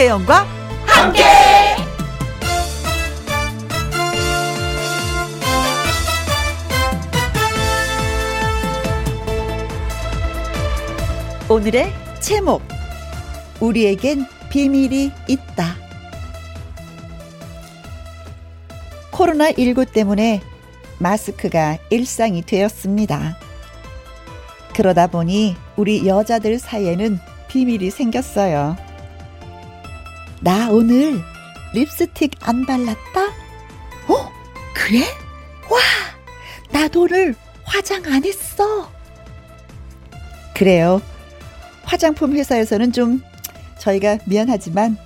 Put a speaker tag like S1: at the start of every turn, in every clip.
S1: 김혜영과 함께. 오늘의 제목 우리에겐 비밀이 있다. 코로나19 때문에 마스크가 일상이 되었습니다. 그러다 보니 우리 여자들 사이에는 비밀이 생겼어요. 나 오늘 립스틱 안 발랐다? 어? 그래? 와! 나도 오늘 화장 안 했어. 그래요. 화장품 회사에서는 좀 저희가 미안하지만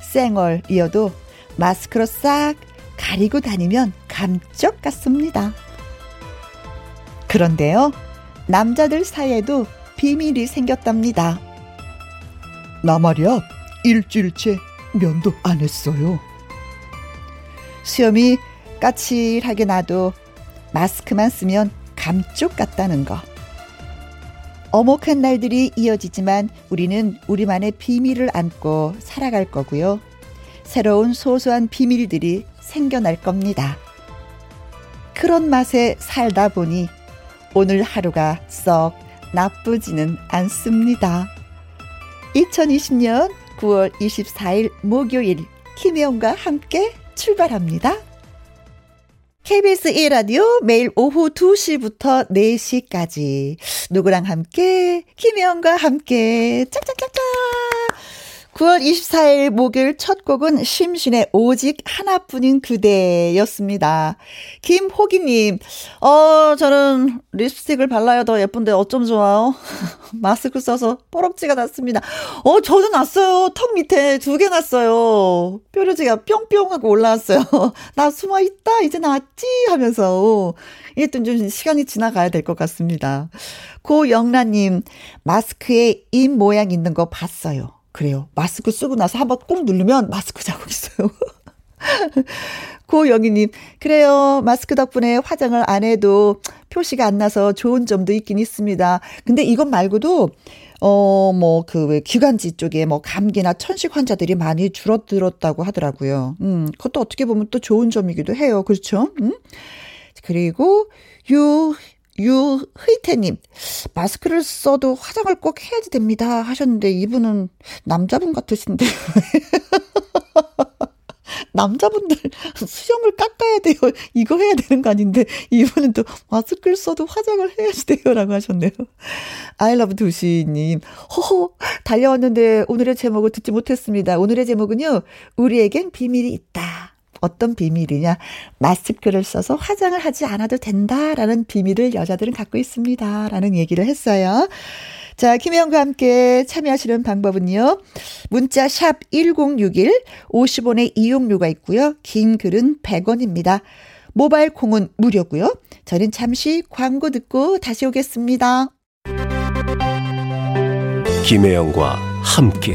S1: 쌩얼이어도 마스크로 싹 가리고 다니면 감쪽 같습니다. 그런데요, 남자들 사이에도 비밀이 생겼답니다.
S2: 나 말이야, 일주일째 면도 안 했어요.
S1: 수염이 까칠하게 나도 마스크만 쓰면 감쪽 같다는 거. 어목한 날들이 이어지지만 우리는 우리만의 비밀을 안고 살아갈 거고요. 새로운 소소한 비밀들이 생겨날 겁니다. 그런 맛에 살다 보니 오늘 하루가 썩 나쁘지는 않습니다. 2020년 9월 24일 목요일 김혜영과 함께 출발합니다. KBS 1라디오 매일 오후 2시부터 4시까지 누구랑 함께? 김혜영과 함께. 짝짝짝짝 9월 24일 목요일 첫 곡은 심신의 오직 하나뿐인 그대였습니다. 김호기님, 어, 저는 립스틱을 발라야 더 예쁜데 어쩜 좋아요? 마스크 써서 뽀록지가 났습니다. 어, 저도 났어요. 턱 밑에 두 개 났어요. 뾰루지가 뿅뿅 하고 올라왔어요. 나 숨어 있다. 이제 나왔지? 하면서. 이게 좀 시간이 지나가야 될 것 같습니다. 고영란님, 마스크에 입 모양 있는 거 봤어요. 그래요. 마스크 쓰고 나서 한번 꾹 누르면 마스크 자국 있어요. 고영희님, 그래요. 마스크 덕분에 화장을 안 해도 표시가 안 나서 좋은 점도 있긴 있습니다. 근데 이것 말고도, 어, 뭐, 그, 왜, 기관지 쪽에 뭐, 감기나 천식 환자들이 많이 줄어들었다고 하더라고요. 음, 그것도 어떻게 보면 또 좋은 점이기도 해요. 그렇죠? 음? 그리고, 유, 유희태님, 마스크를 써도 화장을 꼭 해야지 됩니다. 하셨는데, 이분은 남자분 같으신데. 남자분들 수염을 깎아야 돼요. 이거 해야 되는 거 아닌데, 이분은 또 마스크를 써도 화장을 해야지 돼요. 라고 하셨네요. 아이러브 두시님, 호호, 달려왔는데 오늘의 제목을 듣지 못했습니다. 오늘의 제목은요, 우리에겐 비밀이 있다. 어떤 비밀이냐? 마스크를 써서 화장을 하지 않아도 된다라는 비밀을 여자들은 갖고 있습니다. 라는 얘기를 했어요. 자, 김혜영과 함께 참여하시는 방법은요. 문자 샵 1061, 50원의 이용료가 있고요. 긴 글은 100원입니다. 모바일 콩은 무료고요. 저는 잠시 광고 듣고 다시 오겠습니다.
S3: 김혜영과 함께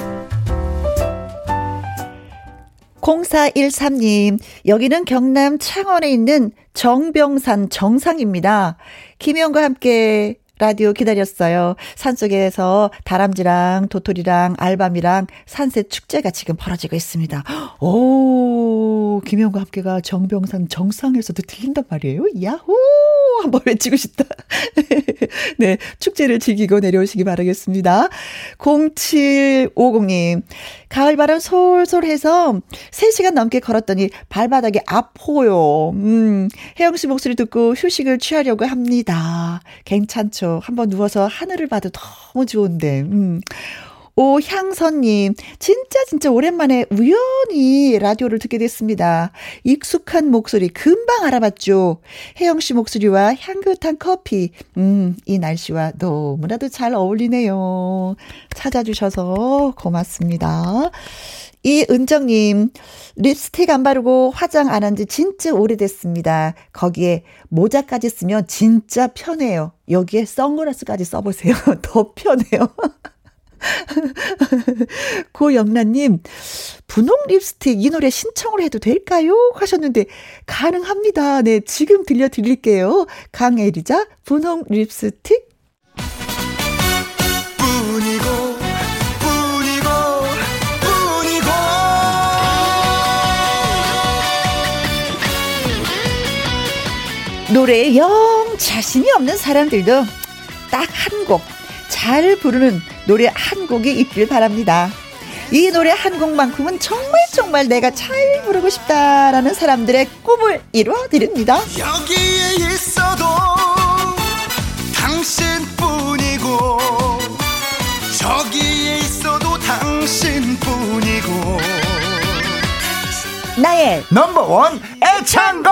S1: 0413님, 여기는 경남 창원에 있는 정병산 정상입니다. 김영과 함께 라디오 기다렸어요. 산속에서 다람쥐랑 도토리랑 알밤이랑 산새 축제가 지금 벌어지고 있습니다. 오, 김영과 함께가 정병산 정상에서도 들린단 말이에요. 야호! 한번 외치고 싶다. 네, 축제를 즐기고 내려오시기 바라겠습니다. 0750님, 가을바람 솔솔 해서 3시간 넘게 걸었더니 발바닥이 아파요. 음, 혜영 씨 목소리 듣고 휴식을 취하려고 합니다. 괜찮죠? 한번 누워서 하늘을 봐도 너무 좋은데. 음. 오향선님, 진짜 진짜 오랜만에 우연히 라디오를 듣게 됐습니다. 익숙한 목소리 금방 알아봤죠. 혜영 씨 목소리와 향긋한 커피, 음, 이 날씨와 너무나도 잘 어울리네요. 찾아주셔서 고맙습니다. 이은정님, 립스틱 안 바르고 화장 안 한 지 진짜 오래됐습니다. 거기에 모자까지 쓰면 진짜 편해요. 여기에 선글라스까지 써보세요. 더 편해요. 고영란님, 분홍 립스틱 이 노래 신청을 해도 될까요? 하셨는데, 가능합니다. 네, 지금 들려드릴게요. 강애리자, 분홍 립스틱. 뿐이고. 노래에 영 자신이 없는 사람들도 딱 한 곡 잘 부르는 노래 한 곡이 있길 바랍니다. 이 노래 한 곡만큼은 정말 정말 내가 잘 부르고 싶다라는 사람들의 꿈을 이루어 드립니다. 여기에 있어도 당신뿐이고 저기에 있어도 당신뿐이고 나의
S4: 넘버원 애창곡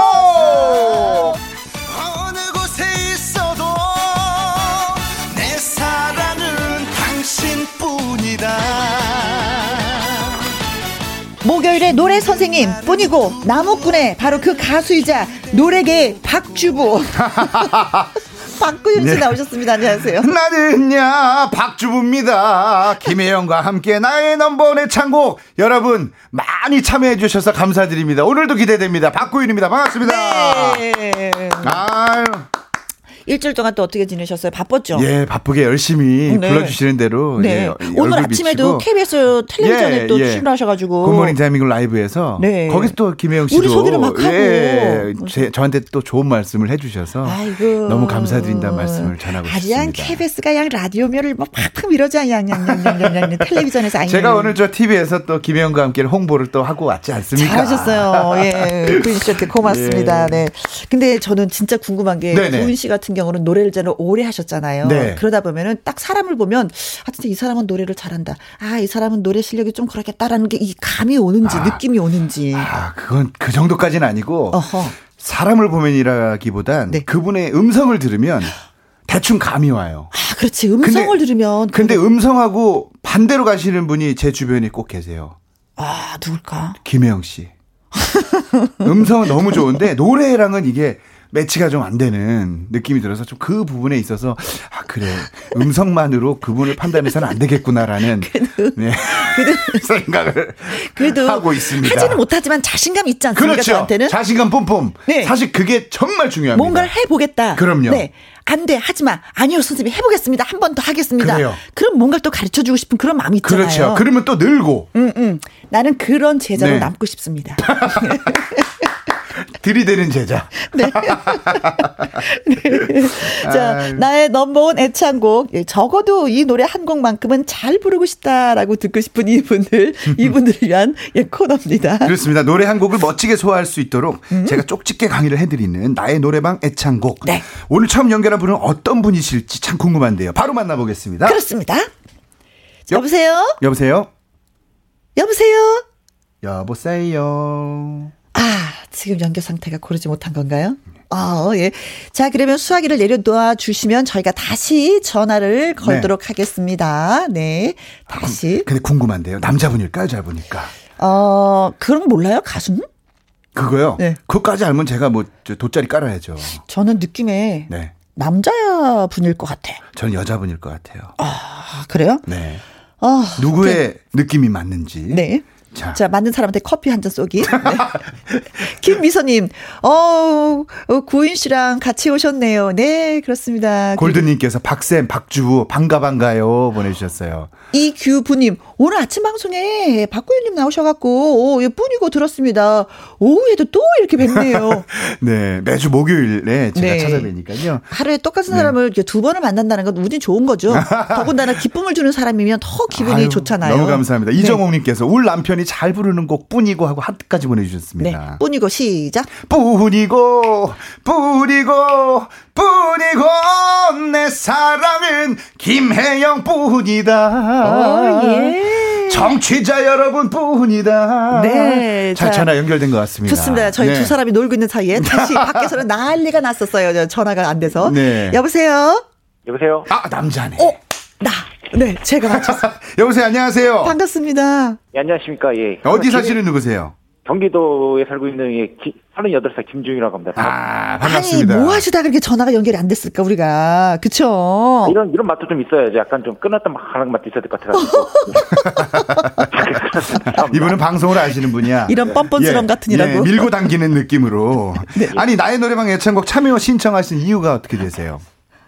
S1: 목요일에 노래 선생님 뿐이고 나무꾼의 바로 그 가수이자 노래계 박주부 박구윤 씨 네. 나오셨습니다. 안녕하세요.
S4: 나는야 박주부입니다. 김혜영과 함께 나의 넘버원의 창곡 여러분 많이 참여해 주셔서 감사드립니다. 오늘도 기대됩니다. 박구윤입니다. 반갑습니다. 네.
S1: 아유. 일주일 동안 또 어떻게 지내셨어요? 바빴죠?
S4: 예, 바쁘게 열심히 네. 불러주시는 대로. 네. 예,
S1: 오늘 아침에도 미치고. KBS 텔레비전에 예, 또 예. 출연하셔가지고.
S4: 굿모닝 대한민국 라이브에서. 네. 거기서 또 김혜영 씨도.
S1: 우리 소개를 막 하고. 예,
S4: 제, 저한테 또 좋은 말씀을 해주셔서. 아이고. 너무 감사드린다는 말씀을 전하고 싶습니다.
S1: 아양 KBS가 양 라디오면을 막 팍팍 밀어줘. 양, 양, 양, 양, 양, 양, 텔레비전에서.
S4: 제가 오늘 저 TV에서 또 김혜영과 함께 홍보를 또 하고 왔지 않습니까?
S1: 잘하셨어요. 예. 구인 씨한테 고맙습니다. 예. 네. 근데 저는 진짜 궁금한 게 구인 씨 같은 경우 는 노래를 저는 오래 하셨잖아요. 네. 그러다 보면은 딱 사람을 보면 아 진짜 이 사람은 노래를 잘한다. 아 이 사람은 노래 실력이 좀 그렇겠다라는 게 이 감이 오는지 아, 느낌이 오는지.
S4: 아 그건 그 정도까지는 아니고 어허. 사람을 보면이라기보단 네. 그분의 음성을 들으면 대충 감이 와요.
S1: 아 그렇지 음성을 근데, 들으면.
S4: 근데 음성하고 반대로 가시는 분이 제 주변에 꼭 계세요.
S1: 아 누굴까?
S4: 김혜영 씨. 음성은 너무 좋은데 노래랑은 이게 매치가 좀 안 되는 느낌이 들어서 좀 그 부분에 있어서 아 그래 음성만으로 그분을 판단해서는 안 되겠구나라는 그래도, 네. 그래도 생각을 그래도 하고 있습니다.
S1: 하지는 못하지만 자신감 있지 않습니까?
S4: 그렇죠.
S1: 저한테는
S4: 자신감 뿜뿜. 네. 사실 그게 정말 중요합니다.
S1: 뭔가를 해보겠다.
S4: 그럼요. 네.
S1: 안 돼, 하지 마. 아니요, 선생님, 해보겠습니다. 한 번 더 하겠습니다.
S4: 그래요.
S1: 그럼 뭔가를 또 가르쳐 주고 싶은 그런 마음이 있잖아요.
S4: 그렇죠. 그러면 또 늘고.
S1: 음, 음. 나는 그런 제자로 네. 남고 싶습니다.
S4: 들이대는 제자. 네.
S1: 네. 자, 아유. 나의 넘버원 애창곡. 예, 적어도 이 노래 한 곡만큼은 잘 부르고 싶다라고 듣고 싶은 이분들, 이분들을 위한 예, 코너입니다.
S4: 그렇습니다. 노래 한 곡을 멋지게 소화할 수 있도록 음. 제가 쪽집게 강의를 해드리는 나의 노래방 애창곡. 네. 오늘 처음 연결한 분은 어떤 분이실지 참 궁금한데요. 바로 만나보겠습니다.
S1: 그렇습니다. 여, 보세요
S4: 여보세요?
S1: 여보세요?
S4: 여보세요?
S1: 아, 지금 연결 상태가 고르지 못한 건가요? 아, 예. 자, 그러면 수화기를 내려놓아 주시면 저희가 다시 전화를 걸도록 네. 하겠습니다. 네. 다시.
S4: 아, 근데 궁금한데요. 남자분일까요? 잘 보니까.
S1: 어, 그런 거 몰라요? 가수는?
S4: 그거요? 네. 그것까지 알면 제가 뭐 돗자리 깔아야죠.
S1: 저는 느낌에 네. 남자분일 것 같아.
S4: 저는 여자분일 것 같아요.
S1: 아, 그래요?
S4: 네. 아, 누구의 그, 느낌이 맞는지. 네.
S1: 자, 자 맞는 사람한테 커피 한 잔 쏘기. 네. 김미서님, 어, 어, 구인 씨랑 같이 오셨네요. 네, 그렇습니다.
S4: 골드님께서 박쌤, 박주, 반가 반가요 보내주셨어요.
S1: 이규부님, 오늘 아침 방송에 박구윤님 나오셔갖고, 오, 예, 뿐이고 들었습니다. 오후에도 또 이렇게 뵙네요.
S4: 네, 매주 목요일에 제가 네. 찾아뵈니까요.
S1: 하루에 똑같은 네. 사람을 두 번을 만난다는 건 운이 좋은 거죠. 더군다나 기쁨을 주는 사람이면 더 기분이 아유, 좋잖아요.
S4: 너무 감사합니다. 네. 이정옥님께서 울 남편이 잘 부르는 곡 뿐이고 하고 하트까지 보내주셨습니다. 네,
S1: 뿐이고 시작.
S4: 뿐이고, 뿐이고, 뿐이고, 내 사랑은 김혜영 뿐이다. 오, 예. 정취자 여러분 뿐이다. 네. 잘 자, 전화 연결된 것 같습니다.
S1: 좋습니다. 저희 네. 두 사람이 놀고 있는 사이에 다시 밖에서는 난리가 났었어요. 전화가 안 돼서. 네. 여보세요?
S5: 여보세요?
S4: 아, 남자네.
S1: 어, 나. 네, 제가 맞췄어요.
S4: 여보세요, 안녕하세요.
S1: 반갑습니다.
S5: 예, 안녕하십니까, 예.
S4: 어디 사시는 누구세요?
S5: 경기도에 살고 있는 예, 38살 김중이라고 합니다.
S4: 아, 반갑습니다.
S1: 아니, 뭐 하시다 그렇게 전화가 연결이 안 됐을까, 우리가. 그쵸?
S5: 이런, 이런 맛도 좀 있어야지. 약간 좀 끊었다 막 하는 맛도 있어야 될 것 같아가지고.
S4: 이분은 방송을 아시는 분이야.
S1: 이런 뻔뻔스러움 예, 같으니라고. 예,
S4: 밀고 당기는 느낌으로. 네. 아니, 나의 노래방 애창곡 참여 신청하신 이유가 어떻게 되세요?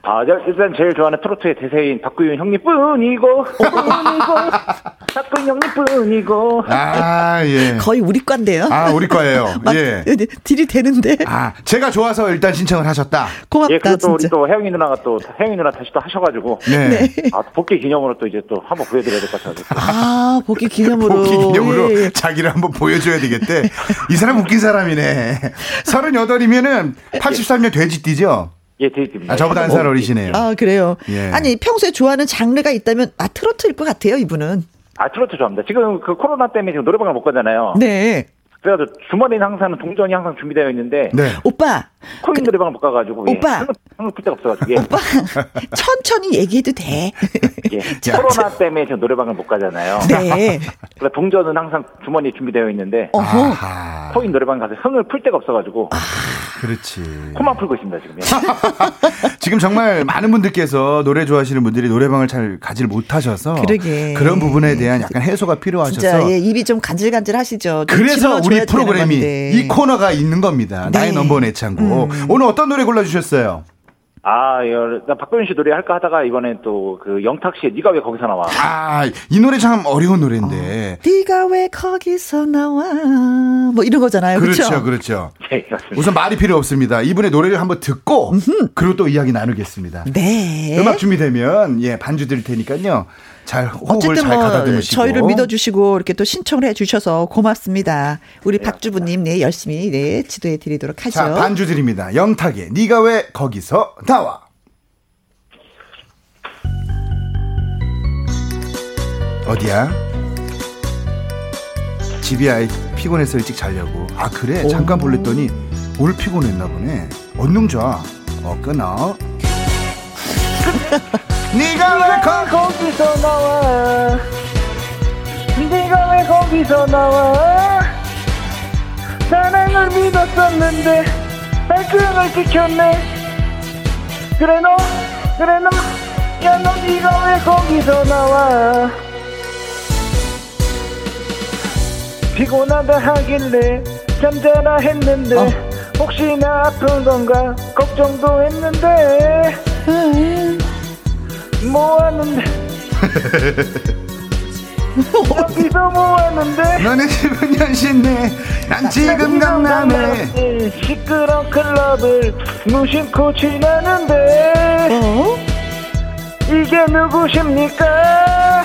S5: 아, 일단 제일 좋아하는 트로트의 대세인 박구윤 형님뿐이고, 뿐이고, 박구윤 형님뿐이고.
S4: 아, 예.
S1: 거의 우리 과인데요.
S4: 아, 우리 과예요. 예.
S1: 딜이 되는데.
S4: 아, 제가 좋아서 일단 신청을 하셨다.
S1: 고맙다. 예, 그리고 또
S5: 우리 또 혜영이 누나가 또, 혜영이 누나 다시 또 하셔가지고. 네. 네. 아, 복귀 기념으로 또 이제 또 한번 보여드려야 될 것 같아요.
S1: 아, 복귀 기념으로.
S4: 복귀 기념으로 예. 자기를 한번 보여줘야 되겠대. 이 사람 웃긴 사람이네. 38이면은 83년 돼지띠죠?
S5: 예, 돼지띠입니다.
S4: 아, 저보다 한 살 어리시네요.
S1: 아, 그래요? 예. 아니, 평소에 좋아하는 장르가 있다면, 아, 트로트일 것 같아요, 이분은.
S5: 아, 트로트 좋아합니다. 지금 그 코로나 때문에 지금 노래방을 못 가잖아요.
S1: 네.
S5: 그래가지고 주말에는 항상 동전이 항상 준비되어 있는데.
S1: 네. 오빠.
S5: 코인 그, 노래방을 못 가가지고.
S1: 예. 오빠.
S5: 항상 풀 데가 없어가지고. 예.
S1: 오빠. 천천히 얘기해도 돼.
S5: 예. 코로나 때문에 지금 노래방을 못 가잖아요.
S1: 네.
S5: 그래 동전은 항상 주머니에 준비되어 있는데. 어허. 코인 노래방 가서 흥을 풀 데가 없어가지고. 아.
S4: 그렇지.
S5: 코만 풀고 있습니다, 지금.
S4: 지금 정말 많은 분들께서 노래 좋아하시는 분들이 노래방을 잘 가지를 못하셔서.
S1: 그러게.
S4: 그런 부분에 대한 약간 해소가 필요하셔서.
S1: 진짜, 예, 입이 좀 간질간질 하시죠.
S4: 그래서 우리 프로그램이 이 코너가 있는 겁니다. 네. 나의 넘버원 애창곡. 음. 오늘 어떤 노래 골라 주셨어요?
S5: 아, 나 박도윤 씨 노래 할까 하다가 이번엔 또그 영탁 씨의 네가 왜 거기서 나와?
S4: 아, 이 노래 참 어려운 노래인데.
S1: 어. 네가 왜 거기서 나와? 뭐 이런 거잖아요.
S4: 그렇죠, 그렇죠. 그렇죠. 네, 우선 말이 필요 없습니다. 이분의 노래를 한번 듣고 그리고 또 이야기 나누겠습니다.
S1: 네.
S4: 음악 준비되면 예 반주 드릴 테니까요. 잘 호흡을 잘뭐
S1: 저희를 믿어주시고 이렇게 또 신청을 해주셔서 고맙습니다. 우리 네, 박주부님 네 열심히 네 지도해 드리도록 하죠.
S4: 자 반주 드립니다. 영탁의 네가 왜 거기서 나와. 어디야? 집이 아이 피곤해서 일찍 자려고. 아 그래? 잠깐 볼랬더니 오늘 피곤했나 보네. 얼른 자. 어 끊어.
S5: 네가 왜 거기서 나와 네가 왜 거기서 나와 사랑을 믿었었는데 발등을 지켰네 그래 너 그래 너야너 네가 왜 거기서 나와 피곤하다 하길래 잠자라 했는데 어. 혹시나 아픈 건가 걱정도 했는데 음. 모았는데? 여기서 모았는데?
S4: 너네 집은 현신네. 난 지금 강남에
S5: 시끄러운 클럽을 무심코 지나는데. 어? 이게 누구십니까?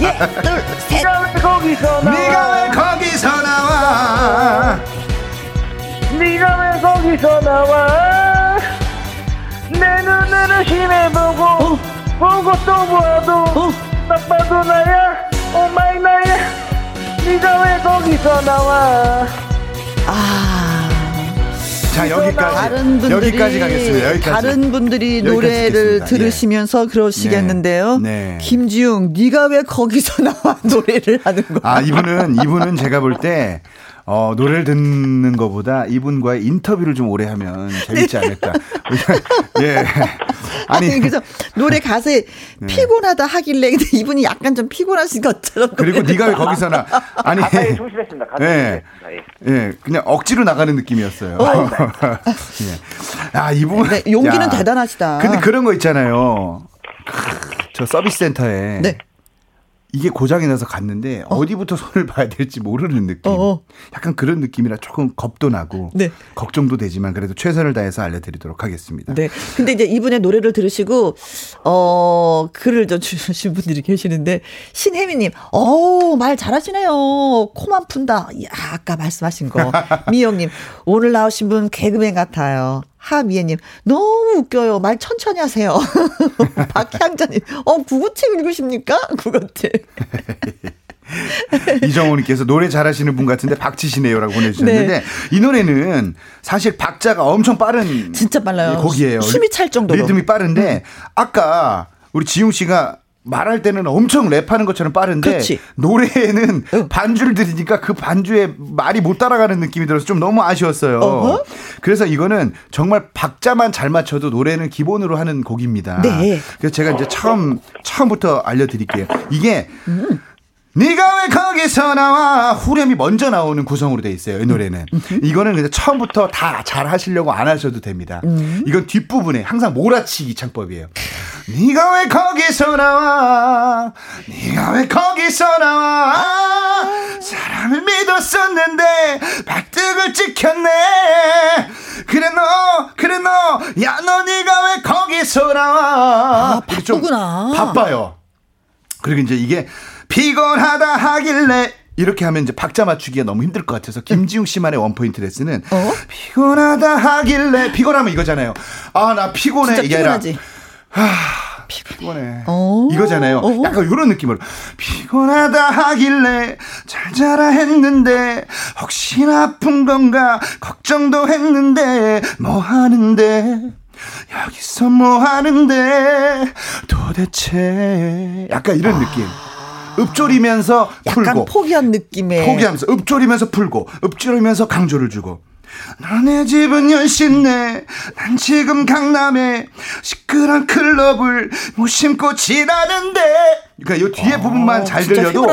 S1: 예, 둘, 셋.
S5: 네가 왜 거기서 나와?
S4: 네가 왜 거기서 나와?
S5: 네가 왜 거기서 나와 내 눈으로 심해보고 어? 보고 또 보아도 어? 딱 봐도 나야 오마이 나야 네가 왜 거기서 나와
S1: 아
S4: 자 여기까지
S1: 다른 분들이
S4: 여기까지 가겠습니다. 여기까지.
S1: 다른 분들이 노래를 예. 들으시면서 예. 그러시겠는데요. 네. 네. 김지웅, 네가 왜 거기서 나와 노래를 하는 거야?
S4: 아 이분은 이분은 제가 볼 때 어, 노래를 듣는 것보다 이분과의 인터뷰를 좀 오래 하면 재밌지 않을까. 예.
S1: 아니, 아니, 그래서 노래 가사에 네. 피곤하다 하길래 근데 이분이 약간 좀 피곤하신 것처럼.
S4: 그리고 네가 왜 거기서나
S5: 아니. 가사에 충실했습니다. 가사에
S4: 예. 예. 예. 그냥 억지로 나가는 느낌이었어요. 어. 예. 아, 이분. 네,
S1: 용기는 야. 대단하시다.
S4: 근데 그런 거 있잖아요. 저 서비스 센터에. 네. 이게 고장이 나서 갔는데 어? 디부터 손을 봐야 될지 모르는 느낌. 어어. 약간 그런 느낌이라 조금 겁도 나고 네. 걱정도 되지만 그래도 최선을 다해서 알려드리도록 하겠습니다.
S1: 네. 근데 이제 이분의 노래를 들으시고 어 글을 좀 주신 분들이 계시는데 신혜미님, 어말 잘하시네요. 코만 푼다. 야, 아까 말씀하신 거. 미영님, 오늘 나오신 분 개그맨 같아요. 하미애님, 너무 웃겨요. 말 천천히 하세요. 박향자님, 어, 국어책 읽으십니까? 국어책.
S4: 이정호님께서 노래 잘하시는 분 같은데 박치시네요라고 보내주셨는데 네. 이 노래는 사실 박자가 엄청 빠른
S1: 진짜 빨라요.
S4: 곡이에요.
S1: 숨이 찰 정도로
S4: 리듬이 빠른데 음. 아까 우리 지용 씨가 말할 때는 엄청 랩하는 것처럼 빠른데 그렇지. 노래에는 응. 반주를 들으니까 그 반주에 말이 못 따라가는 느낌이 들어서 좀 너무 아쉬웠어요. 어허? 그래서 이거는 정말 박자만 잘 맞춰도 노래는 기본으로 하는 곡입니다. 네. 그래서 제가 이제 처음 처음부터 알려드릴게요. 이게 음. 네가 왜 거기서 나와? 후렴이 먼저 나오는 구성으로 돼 있어요 이 노래는. 이거는 그냥 처음부터 다 잘 하시려고 안 하셔도 됩니다. 음. 이건 뒷부분에 항상 몰아치기 창법이에요. 네가 왜 거기서 나와? 네가 왜 거기서 나와? 사랑을 믿었었는데 발등을 찍혔네. 그래 너 그래 너야 너 네가 왜 거기서 나와?
S1: 아 바쁘구나.
S4: 바빠요 그리고 이제 이게 피곤하다 하길래 이렇게 하면 이제 박자 맞추기가 너무 힘들 것 같아서 김지웅 씨만의 원포인트 레슨은 어? 피곤하다 하길래 피곤하면 이거잖아요. 아 나 피곤해
S1: 이게 피곤하지.
S4: 아니라 하, 피곤해 어? 이거잖아요. 어? 약간 이런 느낌으로 피곤하다 하길래 잘 자라 했는데 혹시나 아픈 건가 걱정도 했는데 뭐 하는데 여기서 뭐 하는데 도대체? 약간 이런 느낌. 읊조리면서 풀고.
S1: 약간 포기한 느낌의.
S4: 포기하면서 읊조리면서 풀고 읊조리면서 강조를 주고 너네 집은 열심네 난 지금 강남에 시끄러운 클럽을 무심코 지나는데 그러니까 이 뒤에 아, 부분만 잘 들려도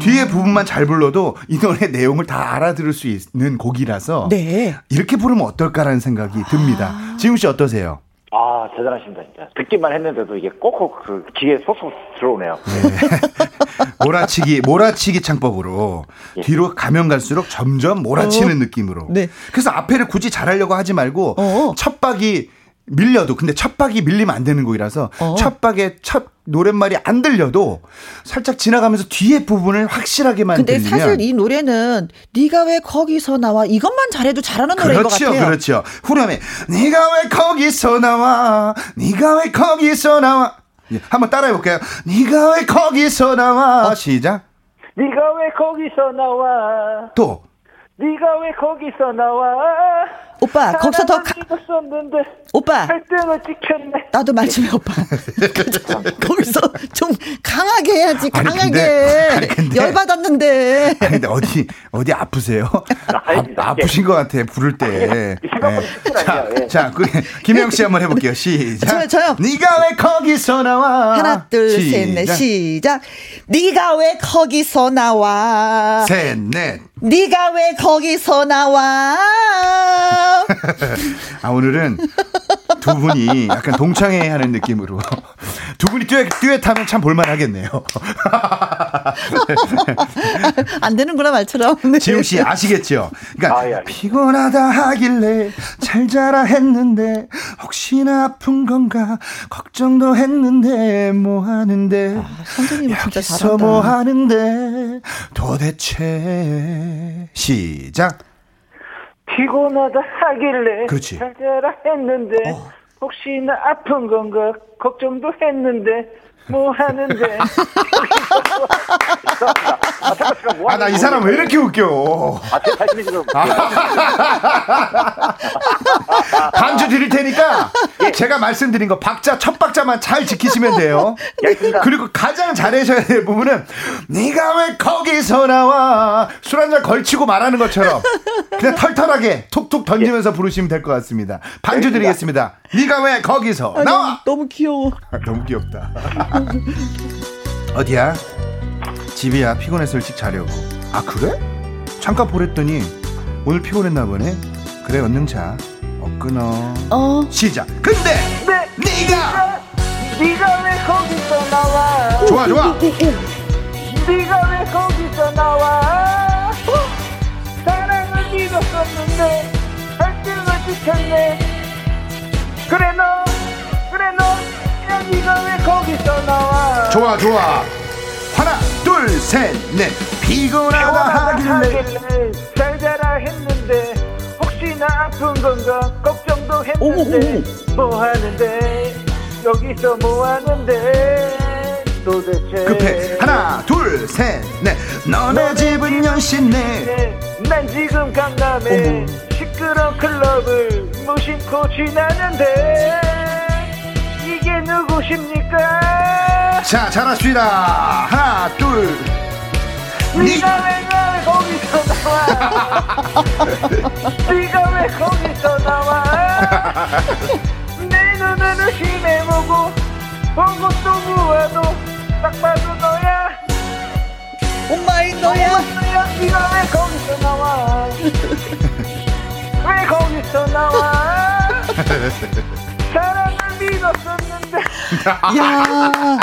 S4: 뒤에 부분만 잘 불러도 이 노래 내용을 다 알아들을 수 있는 곡이라서 네. 이렇게 부르면 어떨까라는 생각이 듭니다. 아. 지웅 씨 어떠세요?
S5: 아, 대단하십니다, 진짜. 듣기만 했는데도 이게 꼭꼭 그 귀에 쏙쏙 들어오네요. 네.
S4: 몰아치기, 몰아치기 창법으로 예. 뒤로 가면 갈수록 점점 몰아치는 어. 느낌으로. 네. 그래서 앞에를 굳이 잘하려고 하지 말고 어. 첫 박이 밀려도 근데 첫 박이 밀리면 안 되는 곡이라서 어. 첫 박에 첫 노랫말이 안 들려도 살짝 지나가면서 뒤에 부분을 확실하게만 근데 들리면
S1: 사실 이 노래는 네가 왜 거기서 나와 이것만 잘해도 잘하는 노래인
S4: 그렇죠,
S1: 것 같아요.
S4: 그렇죠. 후렴에 네가 왜 거기서 나와 네가 왜 거기서 나와 예, 한번 따라해 볼게요. 네가 왜 거기서 나와 어. 시작.
S5: 네가 왜 거기서 나와
S4: 또
S5: 네가 왜 거기서 나와
S1: 오빠 거기서 더 가...
S5: 썼는데
S1: 오빠.
S5: 발등을 찍혔네.
S1: 나도 말씀해 오빠. 거기서 좀 강하게 해야지 아니, 강하게. 근데, 아니, 근데, 열 받았는데.
S4: 아니 근데 어디 어디 아프세요? 아, 아프신 것 같아 부를 때. 네. 자, 예. 자 그, 김영 씨 한번 해볼게요. 시작.
S1: 저요 저요.
S4: 네가 왜 거기서 나와?
S1: 하나 둘셋넷 시작. 네가 왜 거기서 나와?
S4: 셋넷.
S1: 네가 왜 거기서 나와?
S4: 아 오늘은 두 분이 약간 동창회 하는 느낌으로 두 분이 듀엣, 듀엣하면 참 볼만하겠네요.
S1: 안 되는구나 말처럼.
S4: 네. 지웅 씨 아시겠죠? 그러니까 아, 예. 피곤하다 하길래 잘 자라 했는데 혹시나 아픈 건가 걱정도 했는데 뭐 하는데
S1: 아, 선생님 진짜 잘한다.
S4: 뭐 하는데 도대체 시작.
S5: 피곤하다 하길래
S4: 그렇지.
S5: 잘 자라 했는데 어. 혹시나 아픈 건가 걱정도 했는데 뭐 하는데. 아 잠깐 잠깐 뭐
S4: 아, 나 이 사람 왜. 이렇게 웃겨?
S5: 아, 제 자신이 지금
S4: 반주 드릴 테니까 제가 말씀드린 거 박자 첫 박자만 잘 지키시면 돼요.
S5: 예, 알겠습니다.
S4: 그리고 가장 잘하셔야 될 부분은 네가 왜 거기서 나와 술 한 잔 걸치고 말하는 것처럼 그냥 털털하게 톡톡 던지면서 부르시면 될 것 같습니다. 반주 드리겠습니다. 네가 왜 거기서
S1: 아,
S4: 나와?
S1: 너무, 너무 귀여워.
S4: 너무 귀엽다. 어디야? 집이야. 피곤해서 일찍 자려고. 아 그래? 잠깐 보랬더니 오늘 피곤했나 보네. 그래 얼른 자. 어 끊어.
S1: 어.
S4: 시작. 근데
S5: 네,
S4: 네가
S5: 네가 왜 거기서 나와?
S4: 좋아 좋아.
S5: 네가 왜 거기서 나와? 사랑을 믿었었는데 발등을 지켰네. 그래 너, 네가 왜 거기서 나와?
S4: 좋아 좋아. 하나 둘 셋 넷. 피곤하다 하길래.
S5: 하길래 잘 자라 했는데 혹시나 아픈 건가 걱정도 했는데 뭐 하는데 여기서 뭐 하는데 도대체
S4: 급해. 하나 둘 셋 넷. 너네 집은 연신내.
S5: 네, 난 지금 강남에 시끄러운 클럽을 무심코 지나는데 누구십니까?
S4: 자 잘합시다. 하나 둘.
S5: 네가 왜날 거기서 나와? 네가 왜 거기서 나와? 내 눈을 의심해보고 보고 또 보아도 딱 봐도 너야
S1: 엄마이 너야.
S5: 너야 네가 왜 거기서 나와? 왜 거기서 나와? 사랑을 믿었었는데
S1: 야.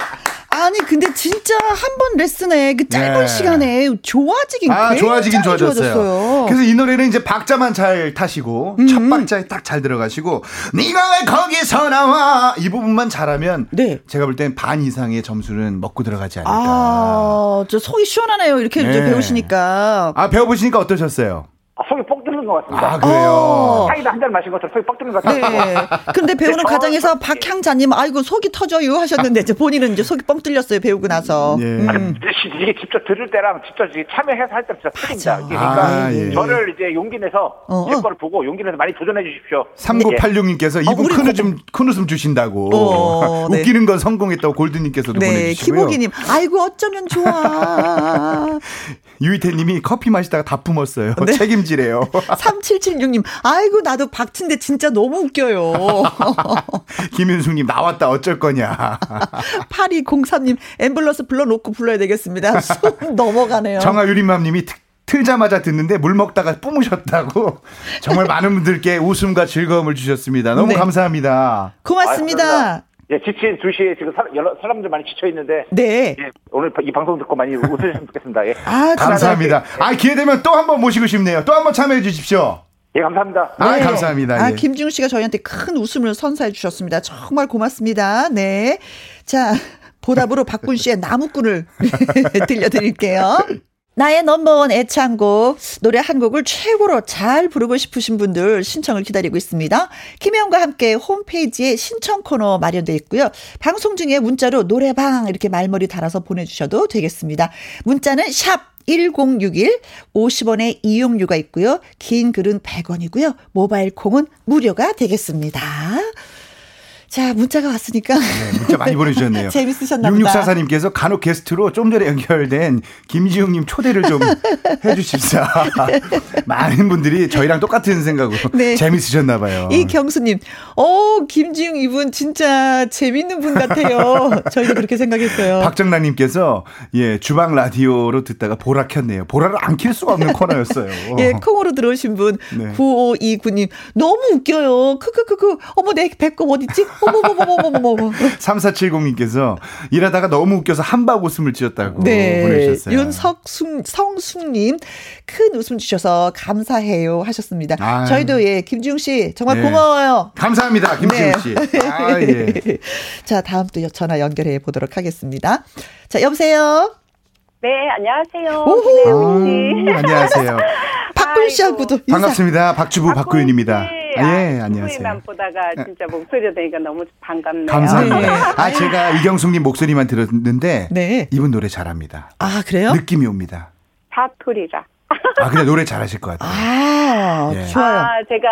S1: 아니 근데 진짜 한 번 레슨에 그 짧은
S4: 네.
S1: 시간에 좋아지긴
S4: 아,
S1: 굉장히
S4: 좋아지긴 좋아졌어요.
S1: 좋아졌어요.
S4: 그래서 이 노래는 이제 박자만 잘 타시고 첫 박자에 딱 잘 들어가시고 네가 왜 거기서 나와 이 부분만 잘하면
S1: 네.
S4: 제가 볼 땐 반 이상의 점수는 먹고 들어가지 않을까.
S1: 아, 저 속이 시원하네요. 이렇게 이제
S4: 네.
S1: 배우시니까.
S4: 아 배워보시니까 어떠셨어요?
S5: 아, 속이 뻑 뚫는 것 같습니다.
S4: 아 그래요.
S1: 어.
S5: 사이다 한 잔 마신 것처럼 속이 뻑 뚫는 것 같아요.
S1: 네. 근데 배우는 과정에서 박향자님, 아이고, 속이 터져요 하셨는데, 이제 본인은 이제 속이 뻥 뚫렸어요, 배우고 나서.
S4: 예.
S1: 음.
S5: 이게 직접 들을 때랑 직접 참여해서 할때 진짜 틀립니다.
S1: 맞아.
S5: 그러니까
S4: 아, 예.
S5: 저를 이제 용기 내서
S1: 어,
S5: 제
S1: 어.
S5: 거를 보고 용기 내서 많이 도전해 주십시오.
S4: 3986님께서 이분 큰
S1: 고-
S4: 웃음, 큰 웃음 주신다고.
S1: 어, 네.
S4: 웃기는 건 성공했다고 골드님께서도
S1: 네,
S4: 보내주시고요.
S1: 김호기님, 아이고, 어쩌면 좋아.
S4: 유희태님이 커피 마시다가 다 뿜었어요.
S1: 네.
S4: 책임지래요.
S1: 3776님, 아이고, 나도 박친데 진짜 너무 웃겨요.
S4: 김윤숙님 나왔다 어쩔 거냐.
S1: 8203님, 앰뷸런스 불러놓고 불러야 되겠습니다. 숨 넘어가네요.
S4: 정아유리맘님이 트- 틀자마자 듣는데 물 먹다가 뿜으셨다고 정말 많은 분들께 웃음과 즐거움을 주셨습니다. 너무
S1: 네.
S4: 감사합니다.
S1: 고맙습니다.
S5: 예, 지친 2시에 지금 사, 여러 사람들 많이 지쳐 있는데
S1: 네.
S5: 예, 오늘 이 방송 듣고 많이 웃으셨으면 좋겠습니다. 예.
S1: 아,
S4: 감사합니다. 아 기회 되면 또 한 번 모시고 싶네요. 또 한 번 참여해 주십시오.
S5: 예, 감사합니다.
S4: 아
S1: 네.
S4: 감사합니다.
S1: 아,
S4: 예.
S1: 김지웅 씨가 저희한테 큰 웃음을 선사해 주셨습니다. 정말 고맙습니다. 네. 자, 보답으로 박군 씨의 나무꾼을 들려드릴게요. 나의 넘버원 애창곡 노래 한 곡을 최고로 잘 부르고 싶으신 분들 신청을 기다리고 있습니다. 김혜영과 함께 홈페이지에 신청 코너 마련되어 있고요. 방송 중에 문자로 노래방 이렇게 말머리 달아서 보내주셔도 되겠습니다. 문자는 샵 1061, 50원의 이용료가 있고요. 긴 글은 100원이고요. 모바일 콩은 무료가 되겠습니다. 자, 문자가 왔으니까.
S4: 네, 문자 많이 보내주셨네요.
S1: 재밌으셨나 보다.
S4: 6644님께서 간혹 게스트로 좀 전에 연결된 김지웅님 초대를 좀 해주십사. 많은 분들이 저희랑 똑같은 생각으로
S1: 네.
S4: 재밌으셨나 봐요.
S1: 이경수님, 어, 김지웅 이분 진짜 재밌는 분 같아요. 저희도 그렇게 생각했어요.
S4: 박정란님께서 예 주방 라디오로 듣다가 보라 켰네요. 보라를 안 킬 수가 없는 코너였어요.
S1: 예, 콩으로 들어오신 분,
S4: 네.
S1: 9529님, 너무 웃겨요. 크크크크, 어머, 내 배꼽 어딨지? 어머머머머머머머.
S4: 3470님께서 일하다가 너무 웃겨서 한박 웃음을 지었다고
S1: 네.
S4: 보내주셨어요.
S1: 윤석숙, 성숙님, 큰 웃음 주셔서 감사해요. 하셨습니다.
S4: 아유.
S1: 저희도 예, 김지웅 씨, 정말
S4: 네.
S1: 고마워요.
S4: 감사합니다, 김지웅
S1: 네.
S4: 씨. 아, 예.
S1: 자, 다음 또 전화 연결해 보도록 하겠습니다. 자, 여보세요?
S6: 네, 안녕하세요. 김혜영 씨.
S4: 아, 안녕하세요.
S1: 박군 씨하고도 인사.
S4: 반갑습니다. 박주부 박구윤입니다.
S6: 씨,
S4: 예, 안녕하세요.
S6: TV만 보다가 진짜 목소리 들으니까 너무 반갑네요.
S4: 감사합니다.
S1: 네.
S4: 아, 제가 이경숙님 목소리만 들었는데
S1: 네.
S4: 이분 노래 잘합니다.
S1: 아, 그래요?
S4: 느낌이 옵니다.
S6: 사투리라.
S4: 아, 근데 노래 잘하실 것 같아요.
S1: 아,
S4: 예.
S1: 좋아요.
S6: 아, 제가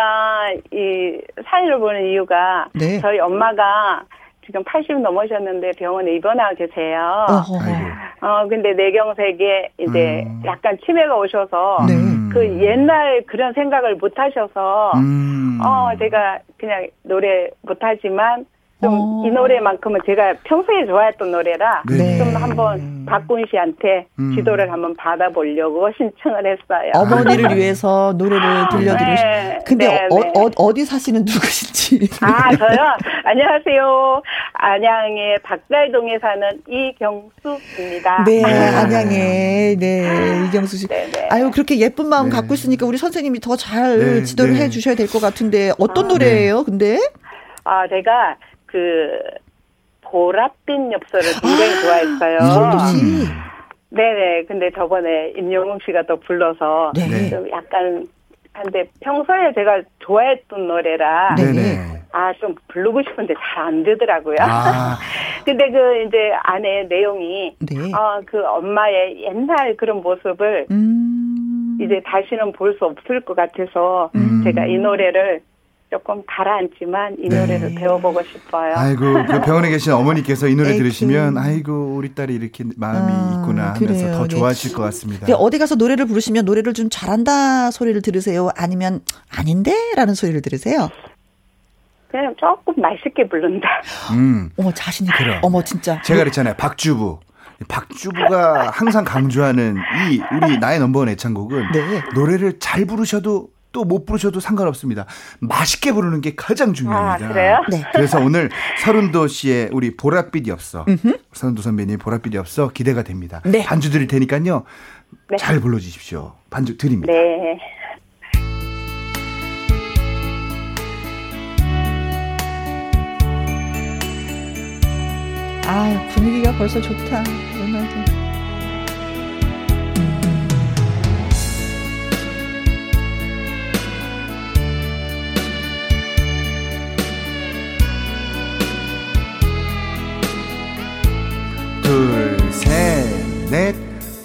S6: 이 사연을 보는 이유가
S1: 네.
S6: 저희 엄마가 지금 80 넘으셨는데 병원에 입원하고 계세요.
S4: 아이고.
S6: 어, 근데 뇌경색에 이제
S4: 음.
S6: 약간 치매가 오셔서
S1: 네.
S4: 음.
S6: 그 옛날 그런 생각을 못 하셔서
S4: 음.
S6: 어, 제가 그냥 노래 못 하지만 좀
S1: 어.
S6: 이 노래만큼은 제가 평소에 좋아했던 노래라
S4: 네.
S6: 좀 한번 박군 씨한테
S4: 음.
S6: 지도를 한번 받아보려고 신청을 했어요.
S1: 어머니를 위해서 노래를 들려드리고 싶
S6: 네,
S1: 근데
S6: 네,
S1: 어,
S6: 네.
S1: 어, 어디 사시는 누구신지.
S6: 아, 저요? 안녕하세요. 안양의 박달동에 사는 이경수입니다.
S1: 네, 안양에, 네, 이경수 씨.
S6: 네, 네.
S1: 아유, 그렇게 예쁜 마음
S4: 네.
S1: 갖고 있으니까 우리 선생님이 더잘
S4: 네,
S1: 지도를
S4: 네.
S1: 해 주셔야 될 것 같은데, 어떤
S6: 아,
S1: 노래예요, 근데?
S6: 아, 제가 그 보랏빛 엽서를 굉장히 좋아했어요.
S1: 씨.
S4: 음.
S6: 네네. 근데 저번에 임영웅 씨가 또 불러서
S1: 네.
S6: 좀 약간 근데 평소에 제가 좋아했던 노래라
S1: 네.
S4: 네네.
S6: 아좀 부르고 싶은데 잘 안 되더라고요.
S4: 아,
S6: 근데 그 이제 안에 내용이
S1: 네.
S6: 어그 엄마의 옛날 그런 모습을
S1: 음.
S6: 이제 다시는 볼 수 없을 것 같아서
S4: 음.
S6: 제가 이 노래를 조금 가라앉지만 이
S4: 네.
S6: 노래를 배워보고 싶어요.
S4: 아이고, 그 병원에 계신 어머니께서 이 노래. 들으시면, 아이고, 우리 딸이 이렇게 마음이
S1: 아,
S4: 있구나 하면서
S1: 그래요.
S4: 더
S1: 네.
S4: 좋아하실 것 같습니다.
S1: 근데 어디 가서 노래를 부르시면 노래를 좀 잘한다 소리를 들으세요? 아니면 아닌데? 라는 소리를 들으세요?
S6: 그냥 조금 맛있게 부른다.
S4: 음.
S1: 어머, 자신이.
S4: 그럼.
S1: 어머, 진짜.
S4: 제가 그랬잖아요. 박주부. 박주부가 항상 강조하는 이 우리 나의 넘버원 애창곡은
S1: 네.
S4: 노래를 잘 부르셔도 또 못 부르셔도 상관없습니다. 맛있게 부르는 게 가장 중요합니다.
S6: 아, 그래요?
S1: 네.
S4: 그래서 오늘 서른도 씨의 우리 보랏빛이 없어. 서른도 선배님 보랏빛이 없어 기대가 됩니다.
S1: 네.
S4: 반주 드릴 테니까요.
S6: 네.
S4: 잘 불러주십시오. 반주 드립니다.
S6: 네.
S1: 아 분위기가 벌써 좋다. 음악이.
S4: 둘, 셋, 넷,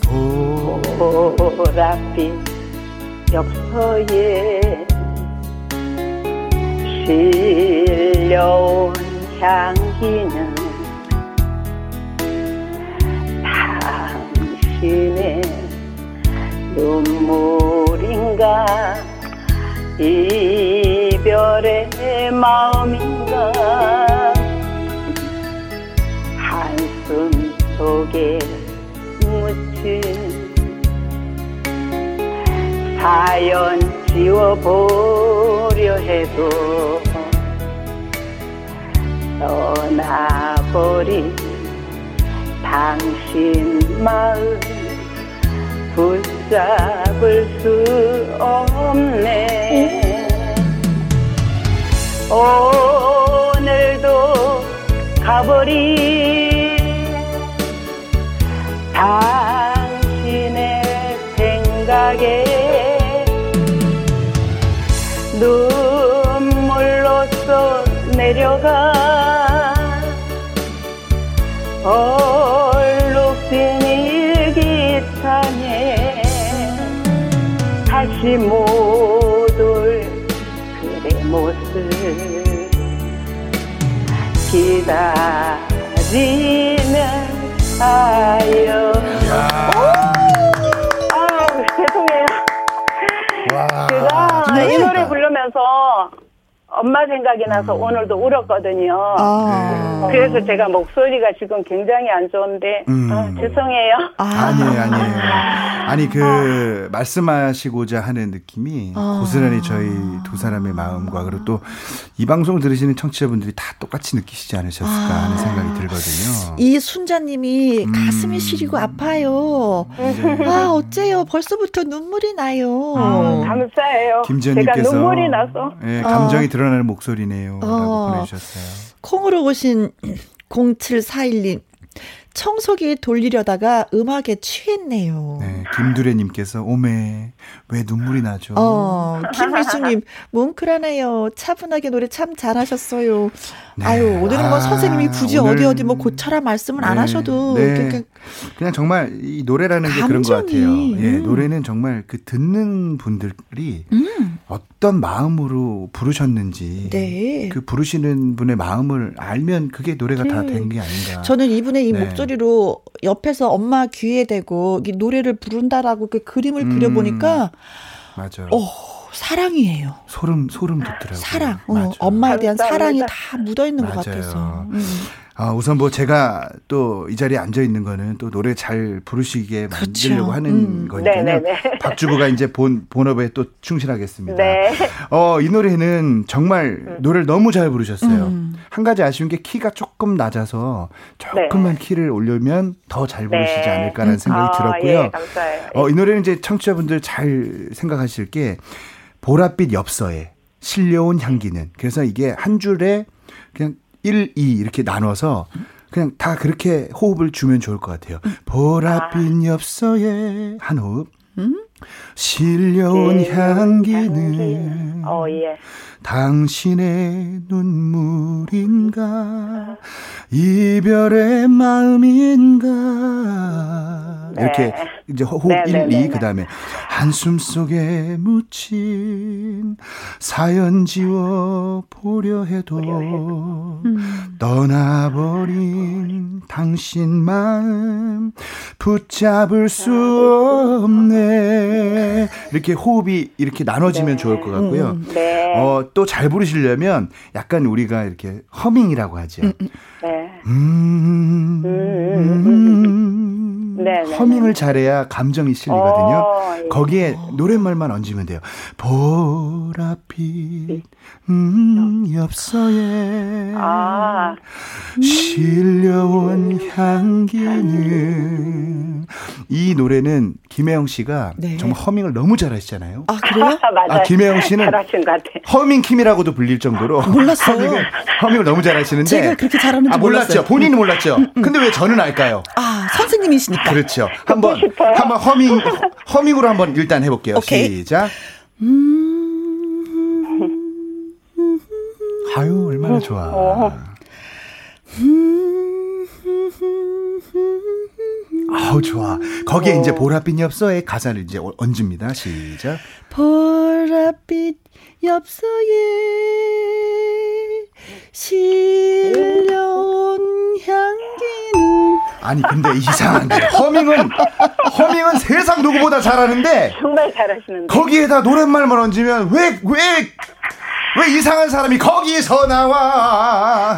S4: 보.
S6: 보랏빛 엽서에 실려온 향기는 당신의 눈물인가 이별의 마음인가 한숨 속에 묻힌 사연 지워보려 해도 떠나버린 당신 마음 붙잡을 수 없네. 오늘도 가버린 당신의 생각에 눈물로써 내려가 얼룩진 일기장에 다시 못올 그대 모습 기다리면 서요 아 죄송해요 제가
S1: 네.
S6: 이 노래 부르면서 엄마 생각이 나서 오늘도 울었거든요.
S1: 아.
S6: 그래서 제가 목소리가 지금 굉장히 안 좋은데
S4: 음.
S6: 아, 죄송해요.
S4: 아니에요, 아니에요. 아니, 그, 말씀하시고자 하는 느낌이
S1: 아.
S4: 고스란히 저희 두 사람의 마음과 그리고 또 이 방송을 들으시는 청취자분들이 다 똑같이 느끼시지 않으셨을까 하는
S1: 아.
S4: 생각이 들거든요.
S1: 이 순자님이
S4: 음.
S1: 가슴이 시리고 아파요. 아 어째요? 벌써부터 눈물이 나요.
S6: 아, 감사해요. 제가
S4: 김지연님께서
S6: 눈물이 나서
S4: 예, 감정이 드러나는 목소리네요. 라고
S1: 어.
S4: 보내주셨어요.
S1: 콩으로 오신 0741님. 청소기 돌리려다가 음악에 취했네요.
S4: 네, 김두래님께서 오메 왜 눈물이 나죠?
S1: 어, 김미수님 뭉클하네요. 차분하게 노래 참 잘하셨어요.
S4: 네.
S1: 아유 오늘은 뭐
S4: 아,
S1: 선생님이 굳이
S4: 오늘-
S1: 어디 어디 뭐 고쳐라 말씀을 안
S4: 네,
S1: 하셔도
S4: 네.
S1: 그러니까
S4: 그냥 정말 이 노래라는 게 그런 것
S1: 감정이,
S4: 같아요. 예,
S1: 음.
S4: 노래는 정말 그 듣는 분들이
S1: 음,
S4: 어떤 마음으로 부르셨는지
S1: 네.
S4: 그 부르시는 분의 마음을 알면 그게 노래가 다
S1: 네.
S4: 된게 아닌가.
S1: 저는 이분의 이
S4: 네.
S1: 목소리로 옆에서 엄마 귀에 대고 이 노래를 부른다라고 그 그림을
S4: 음.
S1: 그려보니까
S4: 맞아요.
S1: 어 사랑이에요.
S4: 소름 소름 돋더라고요.
S1: 사랑, 어. 엄마에 대한 사랑이.
S6: 다
S1: 묻어 있는 것. 같아서. 음.
S4: 아, 우선 뭐 제가 또 이 자리에 앉아 있는 거는 또 노래 잘 부르시게
S1: 그렇죠.
S4: 만들려고 하는
S1: 음.
S4: 거니까요.
S6: 네네네.
S4: 박주부가 이제 본 본업에 또 충실하겠습니다.
S6: 네.
S4: 어, 이 노래는 정말 노래를 너무 잘 부르셨어요.
S1: 음.
S4: 한 가지 아쉬운 게 키가 조금 낮아서 조금만 키를 올리면 더 잘 부르시지
S6: 네.
S4: 않을까라는 생각이
S6: 아,
S4: 들었고요.
S6: 예, 감사해요.
S4: 어, 이 노래는 이제 청취자분들 잘 생각하실 게 보랏빛 엽서에 실려온 향기는 그래서 이게 한 줄에 그냥 1, 2 이렇게 나눠서 그냥 다 그렇게 호흡을 주면 좋을 것 같아요. 보랏빛 엽서에 한 호흡. 실려온
S6: 예,
S4: 향기는
S6: 어, 예.
S4: 당신의 눈물인가? 이별의 마음인가? 이렇게 이제 호흡
S6: 네,
S4: 1,
S6: 네,
S4: 2
S6: 네, 네.
S4: 그다음에 한숨 속에 묻힌 사연 지워 보려 해도 떠나버린 당신 마음 붙잡을 수 없네. 이렇게 호흡이 이렇게 나눠지면 좋을 것 같고요.
S6: 네.
S4: 어, 또잘 부르시려면 약간 우리가 이렇게 허밍이라고 하죠.
S6: 네.
S4: 음, 음,
S6: 네, 네,
S4: 허밍을 잘해야 감정이 실리거든요.
S6: 어, 예.
S4: 거기에 노랫말만 얹으면 돼요. 보랏빛 음, 엽서에
S6: 아.
S4: 실려온 향기는 이 노래는 김혜영 씨가
S1: 네.
S4: 정말 허밍을 너무 잘하시잖아요.
S1: 아 그래요?
S6: 맞아요.
S4: 아, 김혜영 씨는
S6: 잘하신 것 같아.
S4: 허밍 킴이라고도 불릴 정도로
S1: 몰랐어요.
S4: 허밍을, 허밍을 너무 잘하시는데
S1: 제가 그렇게 잘하는 줄
S4: 아, 몰랐죠.
S1: 몰랐어요. 음,
S4: 본인은 몰랐죠. 근데 왜 저는 알까요?
S1: 아 선생님이시니까.
S4: 그렇죠. 한번 한번 허밍 허밍으로 한번 일단 해볼게요.
S1: 오케이.
S4: 시작. 아유 얼마나 좋아. 아우 좋아. 거기에 이제 보랏빛 엽서의 가사를 이제 얹습니다. 시작.
S1: 보랏빛 엽서에 실려온 향기는
S4: 아니 근데 이상한데 허밍은 허밍은 세상 누구보다 잘하는데
S6: 정말 잘하시는데.
S4: 거기에다 노랫말만 얹으면 왜 왜 왜 이상한 사람이 거기서 나와?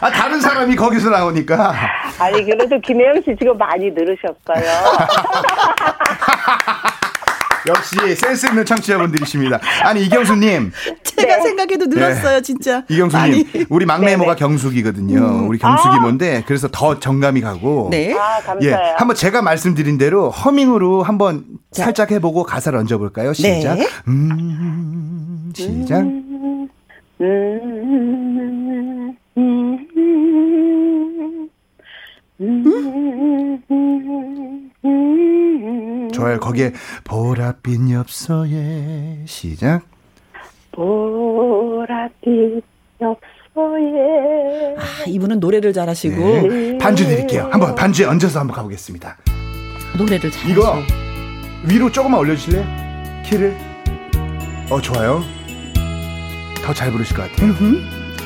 S4: 아, 다른 사람이 거기서 나오니까.
S6: 아니 그래도 김혜영 씨 지금 많이 늘으셨어요.
S4: 역시 센스 있는 청취자분들이십니다. 아니, 이경수님.
S1: 제가
S6: 네.
S1: 생각해도 늘었어요 진짜.
S4: 이경수님.
S1: 많이.
S4: 우리 막내. 모가 경숙이거든요. 우리 경숙이 뭔데, 그래서 더 정감이 가고.
S1: 네.
S6: 아
S4: 예.
S6: 감사해요.
S4: 한번 제가 말씀드린 대로 허밍으로 한번 살짝 해보고 가사를 얹어볼까요? 시작.
S1: 네.
S4: 음, 시작.
S6: 음, 음, 음, 음, 음,
S4: 좋아요. 거기에 보랏빛 엽서에 시작.
S6: 보랏빛 엽서에
S1: 아, 이분은 노래를 잘하시고
S4: 네. 반주 드릴게요. 한번 반주에 얹어서 한번 가보겠습니다.
S1: 노래를 잘하시고.
S4: 이거 위로 조금만 올려주실래요? 키를. 어 좋아요. 더 잘 부르실 것 같아요.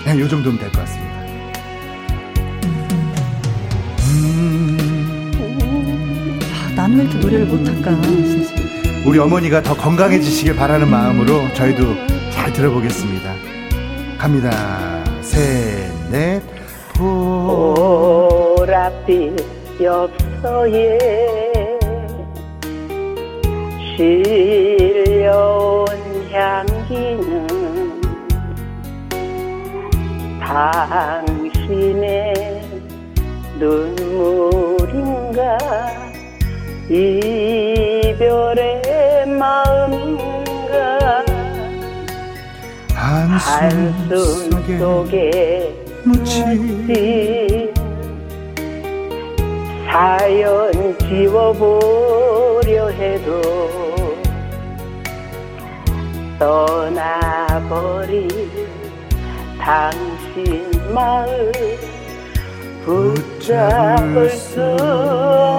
S4: 그냥 요 정도면 될 것 같습니다. 음,
S1: 이렇게 노래를 못할까 진짜.
S4: 우리 어머니가 더 건강해지시길 바라는 마음으로 저희도 잘 들어보겠습니다. 갑니다. 셋, 넷, 보.
S6: 보랏빛 엽서에 실려온 향기는 당신의 눈물인가 이별의 마음인가
S4: 한숨
S6: 한숨
S4: 속에
S6: 속에
S4: 묻힌
S6: 자연 지워보려 해도 떠나버린 당신 마음 붙잡을 수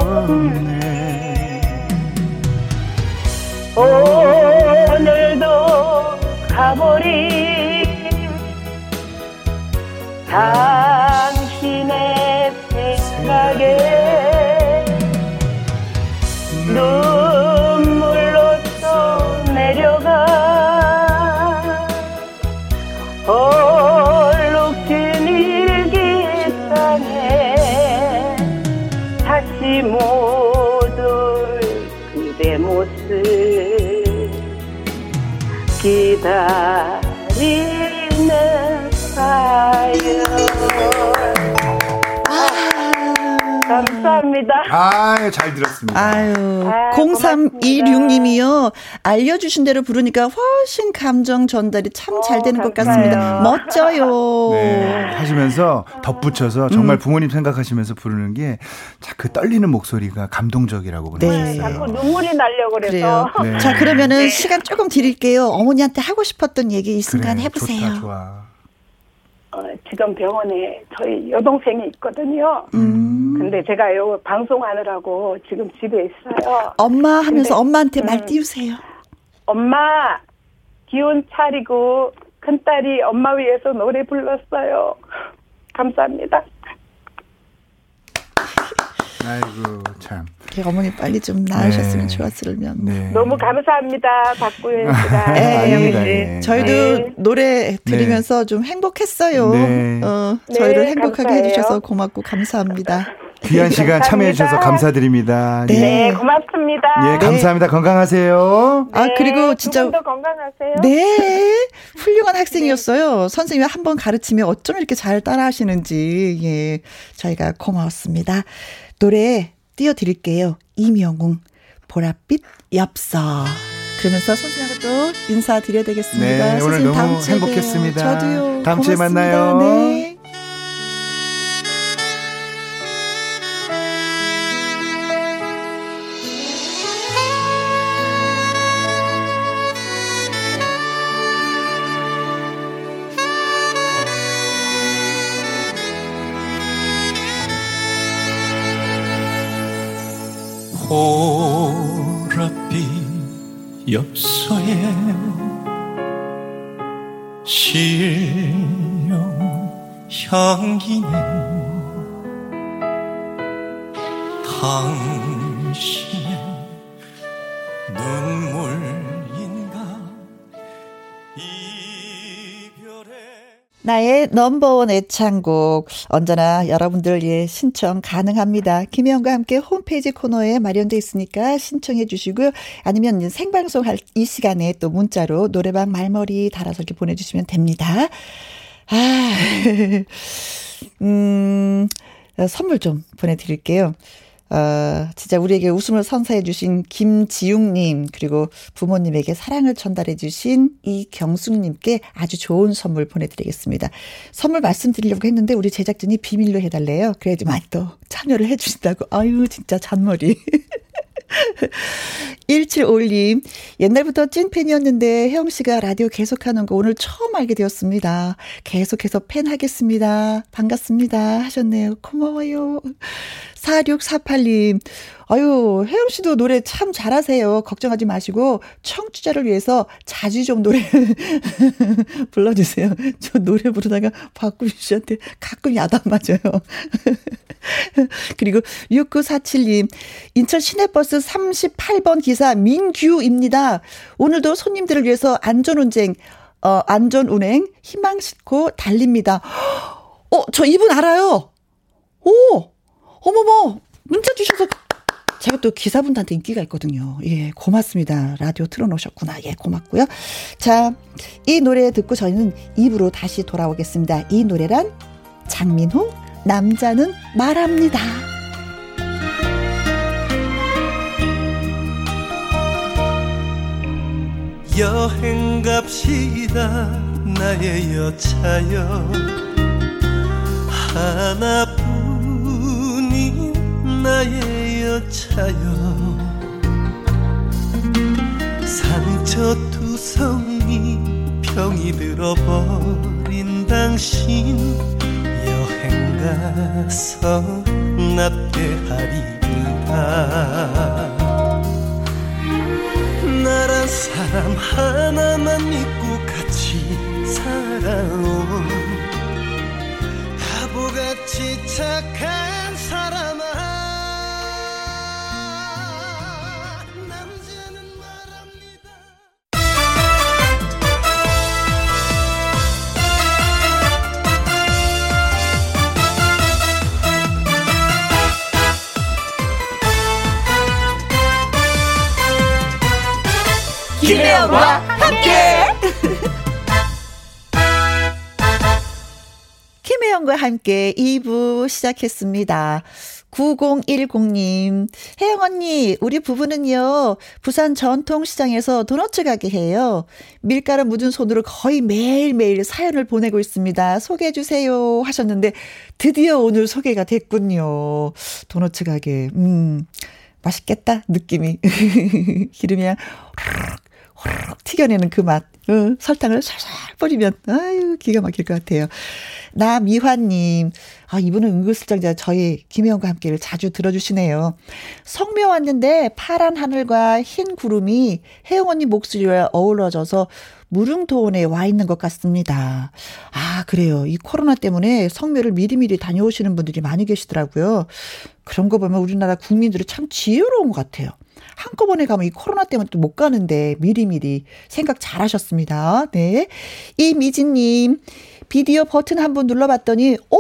S6: 없네 오늘도 가버린 당신의 생각에 눈 기 감사합니다.
S4: 아, 잘 들었습니다.
S1: 아유,
S6: 아,
S1: 0326님이요. 알려주신 대로 부르니까 훨씬 감정 전달이 참잘
S6: 어,
S1: 되는 것. 같습니다. 멋져요.
S4: 네, 하시면서 덧붙여서 정말 부모님 생각하시면서 부르는 게 그 떨리는 목소리가 감동적이라고
S1: 네.
S4: 그러셨어요.
S6: 자꾸 눈물이 나려고 그래서
S1: 그래요.
S4: 네.
S1: 자, 그러면은 시간 조금 드릴게요. 어머니한테 하고 싶었던 얘기 이 순간
S4: 그래,
S1: 해보세요.
S4: 좋다, 좋아.
S6: 어, 지금 병원에 저희 여동생이 있거든요.
S1: 음.
S6: 근데 제가 요 방송하느라고 지금 집에 있어요.
S1: 엄마 하면서
S6: 근데,
S1: 엄마한테 말
S6: 음.
S1: 띄우세요.
S6: 엄마 기운 차리고 큰 딸이 엄마 위해서 노래 불렀어요. 감사합니다.
S4: 아이고, 참.
S1: 이렇게 어머니 빨리 좀 나으셨으면
S4: 네.
S1: 좋았으면.
S4: 네.
S6: 너무 감사합니다. 박구현 씨가.
S1: 네,
S4: 아닙니다,
S6: 네.
S4: 예.
S1: 저희도
S6: 네.
S1: 노래 들으면서 좀 행복했어요.
S4: 네.
S1: 어,
S6: 네,
S1: 저희를 행복하게
S6: 감사해요.
S1: 해주셔서 고맙고 감사합니다.
S4: 귀한 시간
S6: 감사합니다.
S4: 참여해 주셔서 감사드립니다.
S1: 네.
S6: 네, 고맙습니다.
S4: 예, 감사합니다. 건강하세요.
S1: 아,
S6: 네,
S1: 그리고
S6: 두
S1: 진짜
S6: 분도 건강하세요.
S1: 네, 훌륭한 학생이었어요. 선생님이 한 번 가르치면 어쩜 이렇게 잘 따라하시는지, 예, 저희가 고마웠습니다. 노래 띄워드릴게요. 이명웅, 보랏빛 엽서. 그러면서 선생님하고 또 인사드려야 되겠습니다.
S4: 네, 오늘
S1: 선생님
S4: 너무
S1: 다음 주에
S4: 행복했습니다.
S1: 저도요.
S4: 다음 주에
S1: 고맙습니다.
S4: 만나요.
S1: 네.
S7: 엽서에 실령 향기는 당신의 눈물
S1: 나의 넘버원 애창곡 언제나 여러분들 예 신청 가능합니다. 김혜영과 함께 홈페이지 코너에 마련돼 있으니까 신청해 주시고요. 아니면 생방송 할 이 시간에 또 문자로 노래방 말머리 달아서 이렇게 보내주시면 됩니다. 아, 음, 어, 선물 좀 보내드릴게요. 어, 진짜 우리에게 웃음을 선사해 주신 김지웅님, 그리고 부모님에게 사랑을 전달해 주신 이경숙님께 아주 좋은 선물 보내드리겠습니다. 선물 말씀드리려고 했는데 우리 제작진이 비밀로 해달래요. 그래야지만 또 참여를 해 주신다고. 아유, 진짜 잔머리. 1751님, 옛날부터 찐팬이었는데 혜영 씨가 라디오 계속하는 거 오늘 처음 알게 되었습니다. 계속해서 팬 하겠습니다. 반갑습니다. 하셨네요. 고마워요. 4648님, 아유, 혜영 씨도 노래 참 잘하세요. 걱정하지 마시고 청취자를 위해서 자주 좀 노래 불러주세요. 저 노래 부르다가 박구윤 씨한테 가끔 야단 맞아요. 그리고 6947님, 인천 시내버스 38번 기사 민규입니다. 오늘도 손님들을 위해서 안전 운행, 어, 안전 운행 희망 싣고 달립니다. 어, 저 이분 알아요. 오! 어머머! 문자 주셔서 제가 또 기사분들한테 인기가 있거든요. 예, 고맙습니다. 라디오 틀어놓으셨구나. 예, 고맙고요. 자, 이 노래 듣고 저희는 입으로 다시 돌아오겠습니다. 이 노래란 장민호, 남자는 말합니다.
S7: 여행 갑시다 나의 여차여 하나뿐인 나의 차요. 상처투성이 병이 들어버린 당신 여행 가서 납대하리라. 나란 사람 하나만 믿고 같이 살아온 바보같이 착한 사람 아
S1: 김혜영과 함께. 김혜영과 함께 2부 시작했습니다. 9010님, 혜영 언니, 우리 부부는요, 부산 전통시장에서 도너츠 가게 해요. 밀가루 묻은 손으로 거의 매일매일 사연을 보내고 있습니다. 소개해주세요. 하셨는데, 드디어 오늘 소개가 됐군요. 도너츠 가게, 음, 맛있겠다, 느낌이. 기름이 그냥 호로록 튀겨내는 그 맛. 어, 설탕을 살살 뿌리면, 아유, 기가 막힐 것 같아요. 나미화님, 아, 이분은 은근슬쩍 저희 김혜영과 함께를 자주 들어주시네요. 성묘 왔는데 파란 하늘과 흰 구름이 혜영 언니 목소리와 어우러져서 무릉도원에 와 있는 것 같습니다. 아, 그래요. 이 코로나 때문에 성묘를 미리미리 다녀오시는 분들이 많이 계시더라고요. 그런 거 보면 우리나라 국민들이 참 지혜로운 것 같아요. 한꺼번에 가면 이 코로나 때문에 또 못 가는데 미리미리 생각 잘 하셨습니다. 네. 이미진님, 비디오 버튼 한번 눌러봤더니, 어?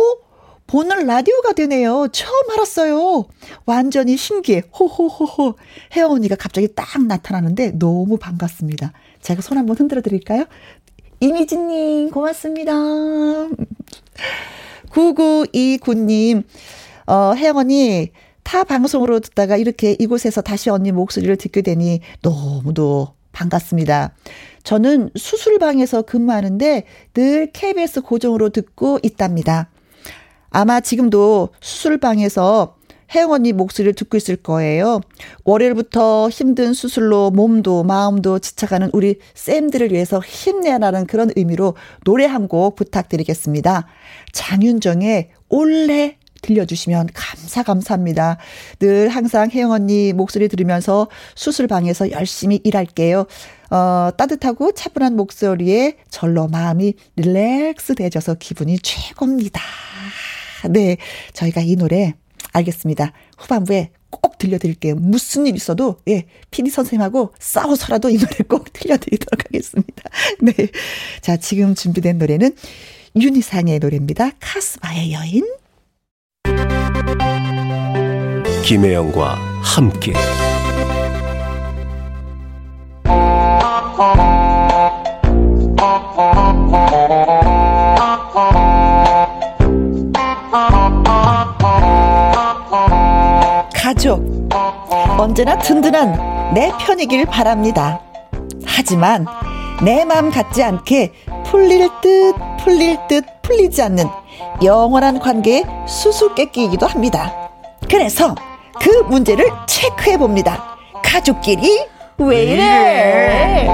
S1: 보는 라디오가 되네요. 처음 알았어요. 완전히 신기해. 호호호호. 혜영 언니가 갑자기 딱 나타나는데 너무 반갑습니다. 제가 손 한번 흔들어 드릴까요? 이미진님, 고맙습니다. 9929님, 어, 혜영 언니, 타 방송으로 듣다가 이렇게 이곳에서 다시 언니 목소리를 듣게 되니 너무도 반갑습니다. 저는 수술방에서 근무하는데 늘 KBS 고정으로 듣고 있답니다. 아마 지금도 수술방에서 혜영 언니 목소리를 듣고 있을 거예요. 월요일부터 힘든 수술로 몸도 마음도 지쳐가는 우리 쌤들을 위해서 힘내라는 그런 의미로 노래 한 곡 부탁드리겠습니다. 장윤정의 올레 들려주시면 감사 감사합니다. 늘 항상 혜영 언니 목소리 들으면서 수술방에서 열심히 일할게요. 어, 따뜻하고 차분한 목소리에 절로 마음이 릴렉스 돼져서 기분이 최고입니다. 네, 저희가 이 노래 알겠습니다. 후반부에 꼭 들려드릴게요. 무슨 일 있어도, 예, PD 선생님하고 싸워서라도 이 노래 꼭 들려드리도록 하겠습니다. 네. 자, 지금 준비된 노래는 윤희상의 노래입니다. 카스바의 여인.
S3: 김혜영과 함께
S1: 가족. 언제나 든든한 내 편이길 바랍니다. 하지만 내맘 같지 않게 풀릴 듯 풀릴 듯 풀리지 않는 영원한 관계의 수수께끼이기도 합니다. 그래서 그 문제를 체크해 봅니다. 가족끼리 왜 이래?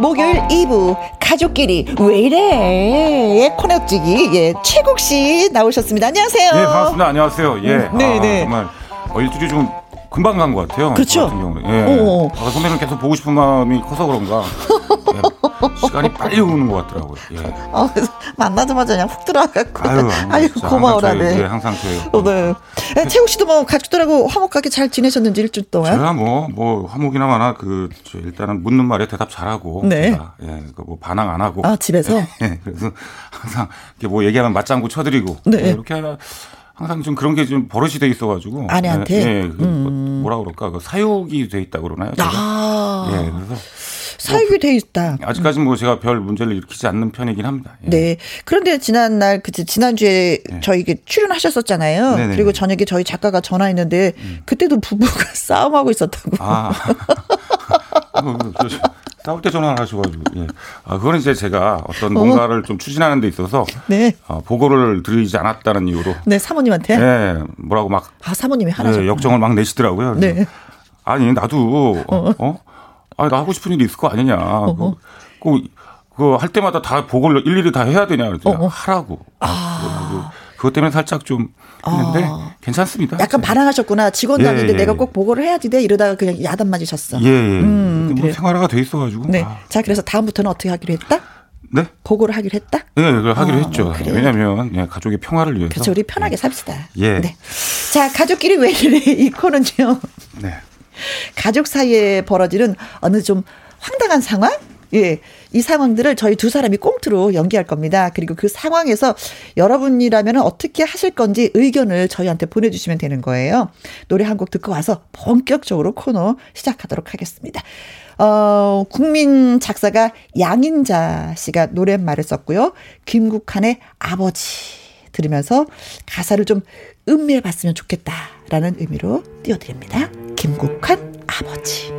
S1: 목요일 2부 가족끼리 왜 이래? 예, 코너찌기 예, 최국 씨 나오셨습니다. 안녕하세요.
S8: 네, 반갑습니다. 안녕하세요. 예.
S1: 음, 네,
S8: 아,
S1: 네.
S8: 정말 어, 일주일이 좀 금방 간 것 같아요.
S1: 그렇죠.
S8: 저 같은 경우는. 예.
S1: 어.
S8: 아까 선배님 계속 보고 싶은 마음이 커서 그런가. 예. 시간이 빨리 오는 것 같더라고요. 예.
S1: 어, 만나자마자 그냥 훅 들어와갖고.
S8: 아유,
S1: 아유, 고마워라네.
S8: 항상 저희, 예, 항상.
S1: 어, 네. 예, 최국 씨도 뭐 가족들하고 화목하게 잘 지내셨는지 일주일 동안.
S8: 제가 뭐, 뭐, 화목이나 마나 그, 저 일단은 묻는 말에 대답 잘하고.
S1: 네.
S8: 제가, 예, 그뭐 반항 안 하고.
S1: 아, 집에서?
S8: 예, 그래서 항상 이렇게 뭐 얘기하면 맞장구 쳐드리고.
S1: 네.
S8: 예, 이렇게 하다 항상 좀 그런 게 좀 버릇이 돼 있어가지고.
S1: 아내한테?
S8: 예, 예, 그 뭐- 뭐라 그럴까. 그 사육이 돼 있다 그러나요? 제가?
S1: 아.
S8: 예, 그래서
S1: 사육이 돼 있다.
S8: 아직까지 뭐 제가 별 문제를 일으키지 않는 편이긴 합니다. 예.
S1: 네. 그런데 지난 날, 그, 지난 주에 저희 이게 출연하셨었잖아요.
S8: 네네네. 음.
S1: 그리고 저녁에 저희 작가가 전화했는데, 그때도 부부가 싸움하고 있었다고.
S8: 아. 뭐, 저- 저- 싸울 때 전화를 하셔가지고 예. 아 그거는 이제 제가 어떤 뭔가를 좀 추진하는 데 있어서
S1: 네.
S8: 어, 보고를 드리지 않았다는 이유로
S1: 네, 사모님한테.
S8: 예 뭐라고 막
S1: 아, 사모님이 하나죠.
S8: 예, 역정을 막 내시더라고요.
S1: 네.
S8: 아니 나도 어, 어? 아니 나 하고 싶은 일이 있을 거 아니냐. 그, 그, 그거 할 때마다 다 보고를 일일이 다 해야 되냐 그랬더니. 하라고. 아. 그것 때문에 살짝 좀 했는데 괜찮습니다.
S1: 약간 반항하셨구나. 직원
S8: 예, 예,
S1: 내가
S8: 예.
S1: 꼭 보고를 해야지 돼. 이러다가 그냥 야단 맞으셨어.
S8: 예, 예.
S1: 음,
S8: 뭐. 생활화가 돼 있어가지고.
S1: 네.
S8: 아,
S1: 자, 그래서 다음부터는 어떻게 하기로 했다?
S8: 네?
S1: 보고를 하기로 했다?
S8: 예, 그걸 하기로
S1: 어,
S8: 했죠.
S1: 그래요.
S8: 왜냐하면 예, 가족의 평화를 위해서.
S1: 그렇죠. 우리 편하게 삽시다.
S8: 예.
S1: 네. 자, 가족끼리 왜 이래? 이 코는요.
S8: 네.
S1: 가족 사이에 벌어지는 어느 좀 황당한 상황? 예. 이 상황들을 저희 두 사람이 꽁트로 연기할 겁니다. 그리고 그 상황에서 여러분이라면 어떻게 하실 건지 의견을 저희한테 보내주시면 되는 거예요. 노래 한 곡 듣고 와서 본격적으로 코너 시작하도록 하겠습니다. 어, 국민 작사가 양인자 씨가 노랫말을 썼고요. 김국환의 아버지 들으면서 가사를 좀 음미해 봤으면 좋겠다라는 의미로 띄워드립니다. 김국환 아버지.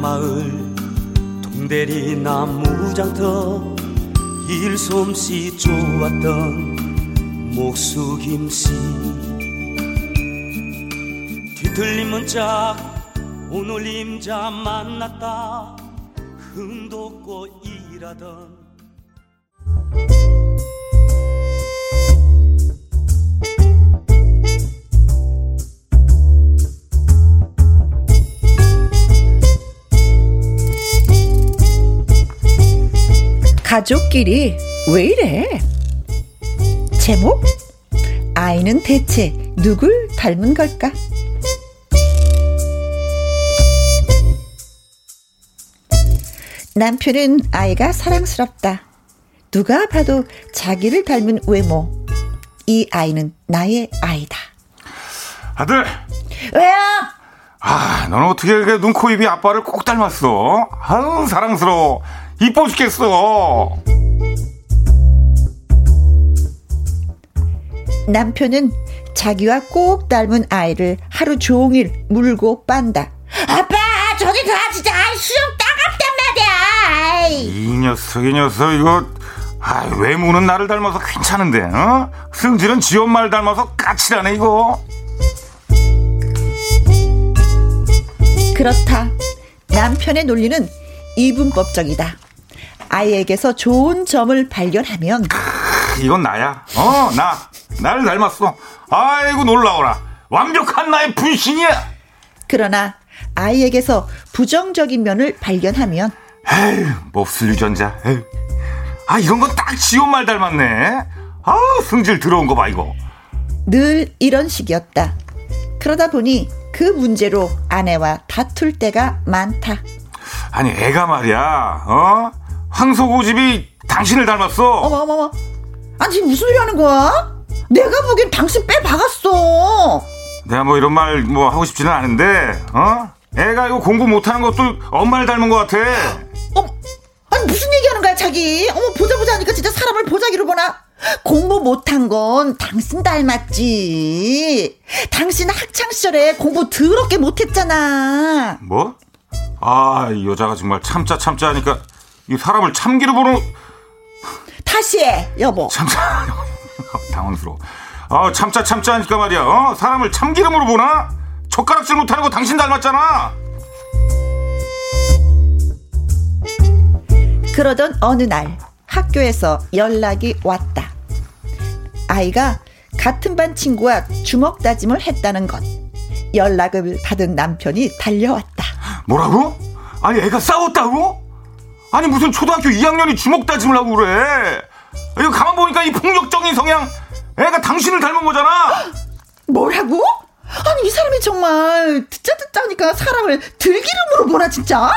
S7: 마을 동 대리 나무장터 일솜씨 좋았던 목수 김씨. 뒤틀린 문짝 오늘 임자 만났다. 흠 돋고 일하던
S1: 가족끼리 왜 이래? 제목? 아이는 대체 누굴 닮은 걸까? 남편은 아이가 사랑스럽다. 누가 봐도 자기를 닮은 외모. 이 아이는 나의 아이다.
S8: 아들,
S1: 왜요?
S8: 아, 너는 어떻게 눈, 코, 입이 아빠를 꼭 닮았어? 아유, 사랑스러워. 이뻐 죽겠어.
S1: 남편은 자기와 꼭 닮은 아이를 하루 종일 물고 빤다. 아빠, 저기 가, 진짜, 아이, 수영 따갑단 말이야. 아이.
S8: 이 녀석, 이 녀석, 이거, 아, 외모는 나를 닮아서 괜찮은데, 어? 승질은 지 엄마를 닮아서 까칠하네, 이거.
S1: 그렇다. 남편의 논리는 이분법적이다. 아이에게서 좋은 점을 발견하면
S8: 이건 나야. 어, 나. 나를 닮았어. 아이고, 놀라워라. 완벽한 나의 분신이야.
S1: 그러나 아이에게서 부정적인 면을 발견하면
S8: 에휴, 몹쓸 유전자. 에휴. 아, 이런 건 딱지 엄마를 닮았네. 아, 승질 들어온 거 봐, 이거.
S1: 늘 이런 식이었다. 그러다 보니 그 문제로 아내와 다툴 때가 많다.
S8: 아니, 애가 말이야, 어? 황소고 집이 당신을 닮았어.
S1: 어머 어머 어머. 아니 지금 무슨 소리 하는 거야? 내가 보기엔 당신 빼 박았어.
S8: 내가 뭐 이런 말 뭐 하고 싶지는 않은데, 어? 애가 이거 공부 못하는 것도 엄마를 닮은 것 같아.
S1: 어머, 아니 무슨 얘기하는 거야 자기? 어머 보자 보자 하니까 진짜 사람을 보자기로 보나? 공부 못한 건 당신 닮았지. 당신 학창 시절에 공부 더럽게 못했잖아.
S8: 뭐? 아, 이 여자가 정말 참자 참자 하니까 이 사람을 참기로 보는
S1: 다시 해 여보.
S8: 참자 당황스러워. 아, 참자 참자 하니까 말이야. 어? 사람을 참기름으로 보나? 젓가락질 못하는 거 당신 닮았잖아.
S1: 그러던 어느 날 학교에서 연락이 왔다. 아이가 같은 반 친구와 주먹 다짐을 했다는 것. 연락을 받은 남편이 달려왔다.
S8: 뭐라고? 아니 애가 싸웠다고? 아니 무슨 초등학교 2학년이 주먹 다짐을 하고 그래? 이거 가만 보니까 이 폭력적인 성향 애가 당신을 닮은 거잖아.
S1: 뭐라고? 아니 이 사람이 정말 듣자 듣자 하니까 사람을 들기름으로 보나 진짜?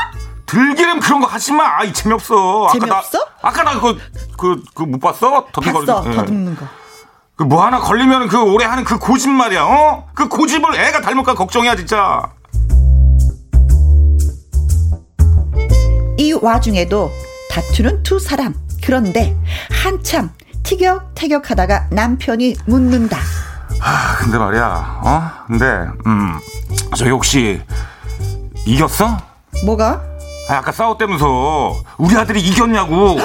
S8: 들기름 그런 거 하지 마. 아이 재미없어.
S1: 재미없어?
S8: 아까 나, 아까 나 그거 그그못 봤어? 더듬거리는
S1: 봤어.
S8: 예.
S1: 더듬는 거.
S8: 그 뭐 하나 걸리면 그 오래 하는 그 고집 말이야. 어? 그 고집을 애가 닮을까 걱정이야 진짜.
S1: 이 와중에도 다투는 두 사람. 그런데 한참 티격태격 하다가 남편이 묻는다.
S8: 아 근데 말이야. 어? 근데 음 저기 혹시 이겼어?
S1: 뭐가?
S8: 아, 아까 싸웠다면서 우리 아들이 이겼냐고.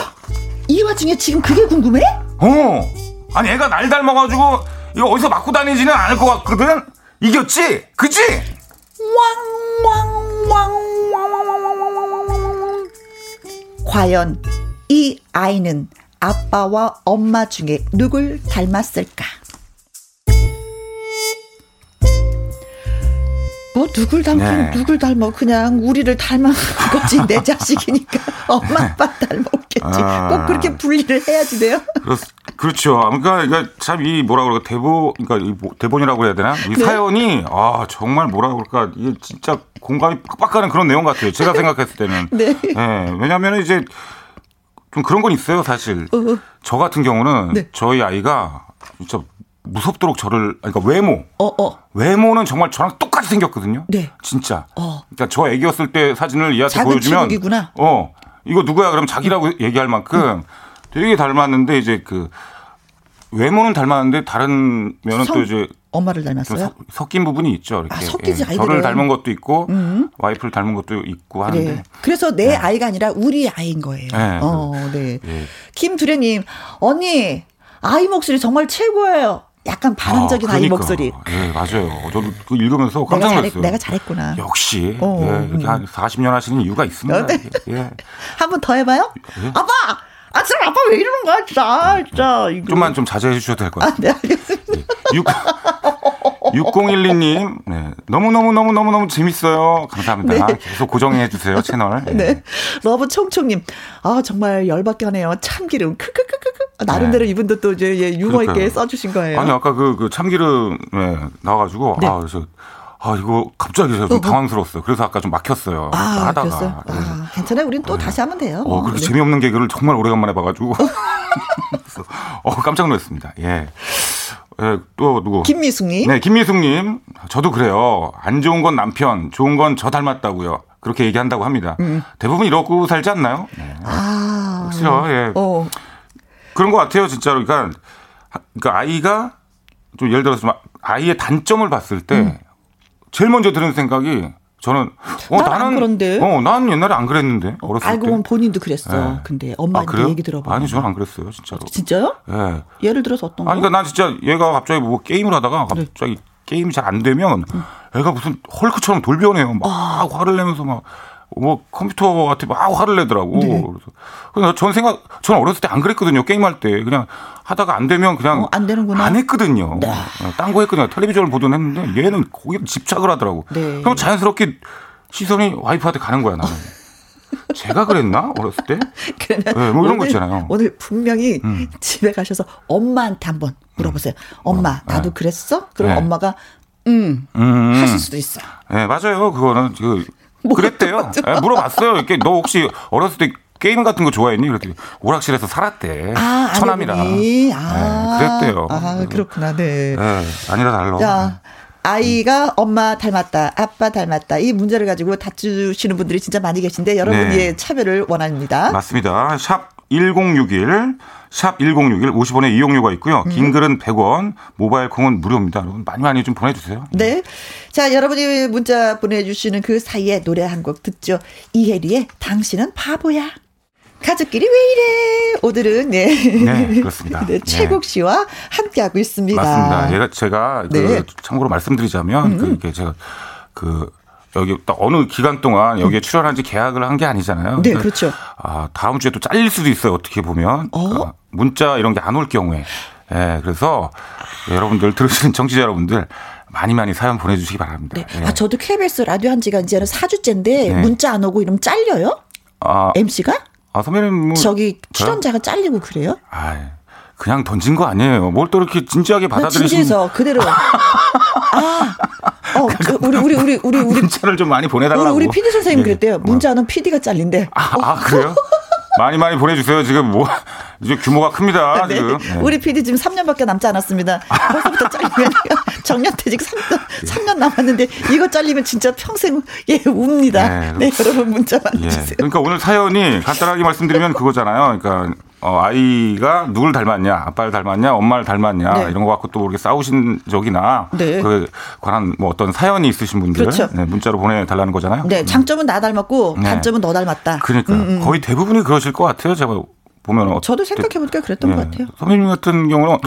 S1: 이 와중에 지금 그게 궁금해?
S8: 어. 아니 애가 날 닮아가지고 이거 어디서 맞고 다니지는 않을 것 같거든. 이겼지? 그지?
S1: 과연 이 아이는 아빠와 엄마 중에 누굴 닮았을까? 뭐 누굴 닮긴
S8: 네.
S1: 누굴 닮아 그냥 우리를 닮은 거지 내 자식이니까 엄마 아빠 닮았겠지
S8: 아.
S1: 꼭 그렇게 분리를 해야지 돼요
S8: 그렇, 그렇죠. 그러니까, 그러니까 참 이 뭐라 그럴까 대본, 그러니까 이 뭐- 대본이라고 해야 되나? 이
S1: 네.
S8: 사연이 아 정말 뭐라 그럴까 이게 진짜 공감이 빡빡 가는 그런 내용 같아요. 제가 생각했을 때는.
S1: 네.
S8: 예, 왜냐하면 이제 좀 그런 건 있어요, 사실.
S1: 어.
S8: 저 같은 경우는
S1: 네.
S8: 저희 아이가 진짜 무섭도록 저를, 그러니까 외모,
S1: 어 어
S8: 외모는 정말 저랑 똑같이 생겼거든요.
S1: 네.
S8: 진짜.
S1: 어.
S8: 그러니까 저 애기였을 때 사진을 얘한테 보여주면
S1: 치국이구나.
S8: 어 이거 누구야? 그럼 자기라고 얘기할 만큼 되게 닮았는데 이제 그 외모는 닮았는데 다른 면은
S1: 성-
S8: 또 이제
S1: 엄마를
S8: 좀
S1: 닮았어요?
S8: 섞- 섞인 부분이 있죠. 이렇게
S1: 아, 섞이지,
S8: 예.
S1: 음.
S8: 저를 닮은 것도 있고 와이프를 닮은 것도 있고 하는데
S1: 그래. 그래서 내 아이가 아니라 우리 아이인 거예요.
S8: 네.
S1: 어, 네.
S8: 예.
S1: 김두래님, 언니, 아이 목소리 정말 최고예요. 약간 반항적인
S8: 아, 그러니까.
S1: 목소리.
S8: 예, 맞아요. 저도 그 읽으면서 깜짝
S1: 잘했,
S8: 놀랐어요.
S1: 내가 잘했 구나.
S8: 역시
S1: 어,
S8: 예, 이렇게 한 40년 하시는 이유가 있습니다.
S1: 어, 네.
S8: 예.
S1: 한번 더 해봐요.
S8: 예?
S1: 아빠, 아, 진짜 아빠 왜 이러는 거야, 진짜, 진짜. 이거.
S8: 좀만 좀 자제해 주셔도 될 것 같아요.
S1: 아, 네, 알겠습니다.
S8: 6 6012님, 네. 너무너무너무너무너무 재밌어요. 감사합니다. 계속 고정해 주세요, 채널. 예.
S1: 네. 러브 총총님, 아, 정말 열받게 하네요. 참기름, 크크크크크. 나름대로 이분도 또 이제 예, 유머 있게
S8: 네. 그러니까요.
S1: 써주신 거예요.
S8: 아니, 아까 그, 그 참기름, 예, 나와가지고,
S1: 네.
S8: 아, 그래서, 아, 이거 갑자기 제가 좀 당황스러웠어요. 그래서 아까 좀 막혔어요.
S1: 아,
S8: 하다가.
S1: 아, 괜찮아요. 우린 또 다시 하면 돼요.
S8: 어, 그렇게
S1: 네.
S8: 재미없는 개그를 정말 오래간만에 봐가지고. 그래서, 어, 깜짝 놀랐습니다. 예. 예, 또 누구?
S1: 김미숙님.
S8: 네, 김미숙님. 저도 그래요. 안 좋은 건 남편, 좋은 건 저 닮았다고요. 그렇게 얘기한다고 합니다. 대부분 이러고 살지 않나요? 네.
S1: 음. 아.
S8: 그렇죠. 예.
S1: 어,
S8: 그런 것 같아요, 진짜로. 그러니까, 그러니까 아이가 좀 예를 들어서 좀 아이의 단점을 봤을 때 제일 먼저 드는 생각이 저는 어
S1: 난안
S8: 나는
S1: 그런데.
S8: 어 나는 옛날에 안 그랬는데 어렸을
S1: 알고
S8: 때.
S1: 보면 본인도 그랬어.
S8: 네.
S1: 근데
S8: 아,
S1: 엄마한테
S8: 그래요?
S1: 얘기 들어봐.
S8: 아니 저는 안 그랬어요, 진짜로.
S1: 진짜요?
S8: 예.
S1: 예를 들어서 어떤 거?
S8: 아니, 그러니까 난 진짜 얘가 갑자기 뭐 게임을 하다가
S1: 네.
S8: 갑자기 게임이 잘 안 되면 애가 무슨 헐크처럼 돌변해요. 막
S1: 아.
S8: 화를 내면서 막. 뭐 컴퓨터한테 막 화를 내더라고.
S1: 네.
S8: 그래서 그래서 전 생각 전 어렸을 때 안 그랬거든요. 게임할 때 그냥 하다가 안 되면 그냥
S1: 어, 안 되는구나.
S8: 안 했거든요.
S1: 네.
S8: 딴거 했거든요. 텔레비전을 보든 했는데 얘는 거기 집착을 하더라고.
S1: 네.
S8: 그럼 자연스럽게 시선이 와이프한테 가는 거야 나는. 제가 그랬나 어렸을 때?
S1: 그러면
S8: 네, 뭐 이런 거
S1: 오늘-
S8: 있잖아요.
S1: 오늘 분명히
S8: 음.
S1: 집에 가셔서 엄마한테 한번 물어보세요. 엄마, 나도 그랬어? 그럼
S8: 네.
S1: 엄마가 음,
S8: 음.
S1: 하실 수도 있어요.
S8: 네, 맞아요. 그거는
S1: 그뭐
S8: 그랬대요.
S1: 맞아.
S8: 예, 물어봤어요. 이렇게 너 혹시 어렸을 때 게임 같은 거 좋아했니? 그랬더니 오락실에서 살았대.
S1: 아,
S8: 처남이랑.
S1: 아내분이. 아,
S8: 네, 그랬대요.
S1: 아, 그렇구나. 네.
S8: 네, 아니라 달라.
S1: 자, 아이가 엄마 닮았다, 아빠 닮았다. 이 문제를 가지고 다투시는 분들이 진짜 많이 계신데 여러분의
S8: 네.
S1: 차별을 원합니다.
S8: 맞습니다. 샵 1061, 샵 1061, 50원의 이용료가 있고요.
S1: 음.
S8: 긴 글은 100원, 모바일 콩은 무료입니다. 여러분 많이 많이 좀 보내주세요.
S1: 네. 자, 여러분이 문자 보내주시는 그 사이에 노래 한 곡 듣죠. 이혜리의 당신은 바보야. 가족끼리 왜 이래? 오늘은 네.
S8: 네, 그렇습니다.
S1: 네, 최국 씨와 함께하고 있습니다.
S8: 맞습니다. 제가 그
S1: 네. 음.
S8: 참고로 말씀드리자면 그 이게 제가 그 여기 딱 어느 기간 동안 여기에 출연한 지 계약을 한 게 아니잖아요.
S1: 네, 그렇죠.
S8: 아, 다음 주에 또 잘릴 수도 있어요. 어떻게 보면.
S1: 어?
S8: 그러니까 문자 이런 게 안 올 경우에. 예, 그래서 여러분들 들으시는 청취자 여러분들 많이 많이 사연 보내주시기 바랍니다.
S1: 네.
S8: 예.
S1: 아, 저도 KBS 라디오 한 지가 이제는 4주째인데
S8: 네.
S1: 문자 안 오고 이러면 잘려요?
S8: 아,
S1: MC가?
S8: 아, 선배님 뭐.
S1: 저기
S8: 저요?
S1: 출연자가 잘리고 그래요?
S8: 아, 그냥 던진 거 아니에요. 뭘 또 이렇게 진지하게
S1: 나
S8: 받아들이시는
S1: 진지해서 그대로. 아, 어, 그 우리 우리 우리 우리 우리
S8: 문자를 좀 많이
S1: 우리
S8: 보내달라고.
S1: 우리 PD 선생님
S8: 예.
S1: 그랬대요. 문자 안 오면 PD가 잘린대.
S8: 아, 아, 그래요? 많이 많이 보내주세요. 지금 뭐 이제 규모가 큽니다.
S1: 네.
S8: 지금. 네.
S1: 우리 PD 지금 3년밖에 남지 않았습니다. 벌써부터 잘리면 정년퇴직 3년, 3년 남았는데 이거 잘리면 진짜 평생 예 웁니다.
S8: 네.
S1: 네, 여러분 문자
S8: 예.
S1: 많아주세요.
S8: 그러니까 오늘 사연이 간단하게 말씀드리면 그거잖아요. 그러니까 어, 아이가 누굴 닮았냐, 아빠를 닮았냐, 엄마를 닮았냐
S1: 네.
S8: 이런 거 갖고 또 모르게 싸우신 적이나
S1: 네.
S8: 그 관한 뭐 어떤 사연이 있으신 분들
S1: 그렇죠.
S8: 네, 문자로 보내달라는 거잖아요.
S1: 네, 장점은 나 닮았고
S8: 네.
S1: 단점은 너 닮았다.
S8: 그러니까
S1: 음, 음.
S8: 거의 대부분이 그러실 것 같아요. 제가 보면 어,
S1: 저도 생각해 보니까 그랬던
S8: 예.
S1: 것 같아요.
S8: 선배님 같은 경우는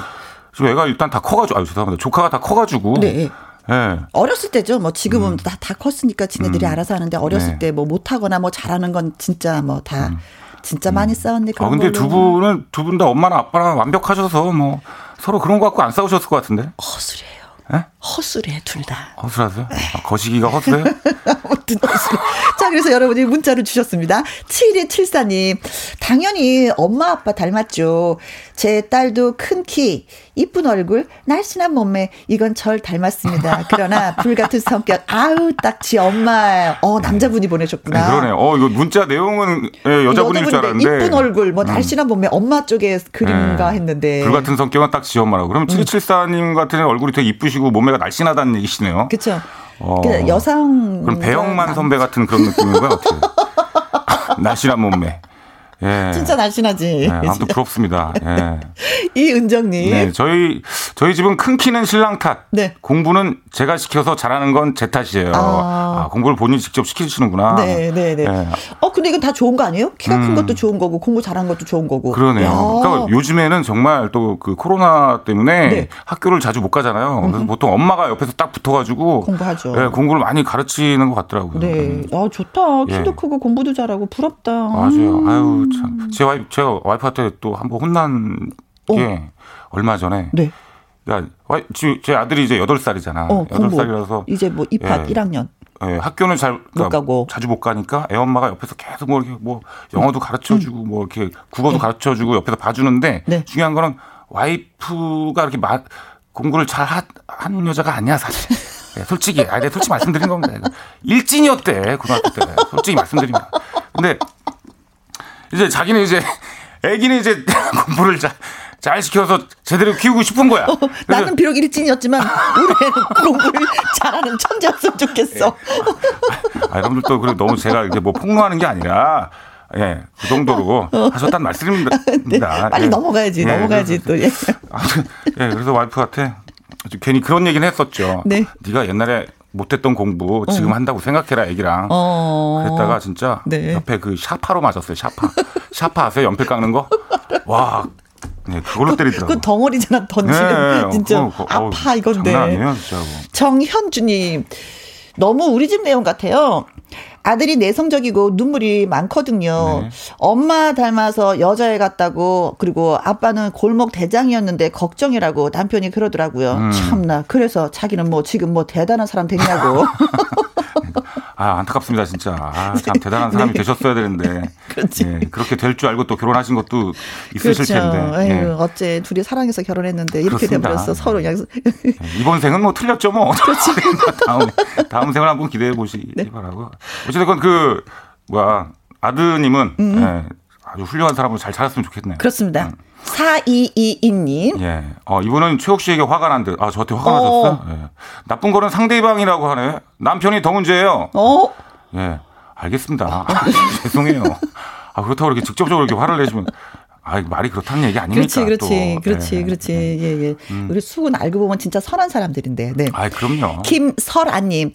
S8: 지금 애가 일단 다 커가지고, 아 죄송합니다. 조카가 다 커가지고.
S1: 네.
S8: 예.
S1: 어렸을 때죠. 뭐 지금은 다, 다 컸으니까 지네들이
S8: 음.
S1: 알아서 하는데 어렸을
S8: 네.
S1: 때뭐 못하거나 뭐 잘하는 건 진짜 뭐다 진짜 많이 싸웠네.
S8: 아
S1: 그런
S8: 근데
S1: 걸로.
S8: 두 분은 두 분 다 엄마나 아빠랑 완벽하셔서 뭐 서로 그런 거 갖고 안 싸우셨을 것 같은데.
S1: 허술해요.
S8: 예?
S1: 허술해 둘 다.
S8: 허술하세요? 아, 거시기가 허술해요?
S1: 아무튼 허술해. 자, 그래서 여러분이 문자를 주셨습니다. 7274님, 당연히 엄마 아빠 닮았죠. 제 딸도 큰 키, 이쁜 얼굴, 날씬한 몸매, 이건 절 닮았습니다. 그러나 불같은 성격, 아우, 딱지 엄마, 어, 남자분이 보내셨구나.
S8: 네, 그러네요. 어 이거 문자 내용은 예, 여자분일 줄 알았는데. 음.
S1: 이쁜 얼굴, 뭐 날씬한 몸매, 엄마 쪽에 그림인가
S8: 네.
S1: 했는데.
S8: 불 같은 성격은 딱 지 엄마라고. 그럼 7274님 같은 얼굴이 되게 이쁘시고 몸매 가 날씬하다는 얘기시네요.
S1: 그쵸.
S8: 어.
S1: 그 여성.
S8: 그럼 배영만 선배 같은 그런 느낌인 거야 어떻게? 날씬한 몸매. 예.
S1: 진짜 날씬하지.
S8: 네, 아무튼 부럽습니다. 예.
S1: 이은정님.
S8: 네, 저희 저희 집은 큰 키는 신랑 탓.
S1: 네.
S8: 공부는 제가 시켜서 잘하는 건 제 탓이에요.
S1: 아.
S8: 아, 공부를 본인 이 직접 시키시는구나.
S1: 네, 네, 네.
S8: 예.
S1: 어, 근데 이건 다 좋은 거 아니에요? 키가 큰
S8: 음.
S1: 것도 좋은 거고, 공부 잘하는 것도 좋은 거고.
S8: 그러네요.
S1: 야.
S8: 그러니까 요즘에는 정말 또 그 코로나 때문에
S1: 네.
S8: 학교를 자주 못 가잖아요. 그래서 보통 엄마가 옆에서 딱 붙어가지고
S1: 공부하죠.
S8: 예, 공부를 많이 가르치는 것 같더라고요.
S1: 네.
S8: 음.
S1: 아, 좋다. 키도
S8: 예.
S1: 크고 공부도 잘하고 부럽다.
S8: 맞아요.
S1: 음.
S8: 아유 참. 제 와이프 제가 와이프한테 또 한 번 혼난 게 얼마 전에.
S1: 네.
S8: 그러니까 와이- 지- 제 아들이 이제 8살이잖아.
S1: 어,
S8: 여덟
S1: 공부.
S8: 살이라서
S1: 이제 뭐 입학
S8: 예.
S1: 1학년.
S8: 예, 학교는 잘 그러니까
S1: 가고.
S8: 자주 못 가니까 애 엄마가 옆에서 계속 뭐 이렇게 뭐 영어도 가르쳐 주고 뭐 이렇게 국어도 가르쳐 주고 옆에서 봐 주는데
S1: 네.
S8: 중요한 거는 와이프가 이렇게 마, 공부를 잘 하, 하는 여자가 아니야 사실. 예, 솔직히 아 내가 솔직히 말씀드린 겁니다. 일진이었대 고등학교 때 솔직히 말씀드리면. 근데 이제 자기는 이제 애기는 이제 공부를 잘, 잘 시켜서 제대로 키우고 싶은 거야. 그래서
S1: 나는 비록 일진이었지만 우리 애는 공부를 잘하는 천재였으면 좋겠어.
S8: 아, 여러분들도 그리고 너무 제가 이제 뭐 폭로하는 게 아니라 예, 그 정도로 하셨단 말씀입니다.
S1: 네, 빨리
S8: 예.
S1: 넘어가야지,
S8: 예,
S1: 넘어가야지
S8: 그래서,
S1: 또. 예.
S8: 아무튼, 예, 그래서 와이프한테 괜히 그런 얘기는 했었죠.
S1: 네.
S8: 네가 옛날에 못했던 공부 지금 한다고 생각해라 애기랑.
S1: 어.
S8: 그랬다가 진짜
S1: 네.
S8: 옆에 그 샤파로 맞았어요. 샤파. 샤파 아세요? 연필 깎는 거? 와, 네, 그걸로 때리더라고요.
S1: 그 덩어리잖아, 던지는. 진짜
S8: 그거, 그거, 어우,
S1: 아파, 이건데.
S8: 장난 아니에요, 진짜.
S1: 정현주님, 너무 우리 집 내용 같아요. 아들이 내성적이고 눈물이 많거든요.
S8: 네.
S1: 엄마 닮아서 여자애 같다고 그리고 아빠는 골목 대장이었는데 걱정이라고 남편이 그러더라고요.
S8: 음.
S1: 참나. 그래서 자기는 뭐 지금 뭐 대단한 사람 됐냐고.
S8: 아, 안타깝습니다, 진짜. 아, 참 대단한 사람이
S1: 네.
S8: 되셨어야 되는데.
S1: 그렇지.
S8: 예, 그렇게 될 줄 알고 또 결혼하신 것도 있으실
S1: 그렇죠.
S8: 텐데. 예.
S1: 어째 둘이 사랑해서 결혼했는데 이렇게. 돼버렸어. 서로 양
S8: 예, 이번 생은 뭐 틀렸죠, 뭐.
S1: 그렇죠.
S8: 다음, 다음 생을 한번 기대해 보시기
S1: 네.
S8: 바라고. 어쨌든 그, 뭐야, 아드님은
S1: 음.
S8: 예, 아주 훌륭한 사람으로 잘 자랐으면 좋겠네요.
S1: 그렇습니다. 4222님.
S8: 예. 어, 이분은 최욱 씨에게 화가 난 듯. 아, 저한테 화가
S1: 어.
S8: 나셨어요? 예. 나쁜 거는 상대방이라고 하네. 남편이 더 문제예요.
S1: 어?
S8: 예. 알겠습니다. 아, 죄송해요. 아, 그렇다고 이렇게 직접적으로 이렇게 화를 내시면, 아, 말이 그렇다는 얘기 아닙니까?
S1: 그렇지, 그렇지,
S8: 또.
S1: 그렇지,
S8: 예.
S1: 그렇지. 예, 예. 우리 수은 알고 보면 진짜 선한 사람들인데. 네.
S8: 아, 그럼요.
S1: 김설아님,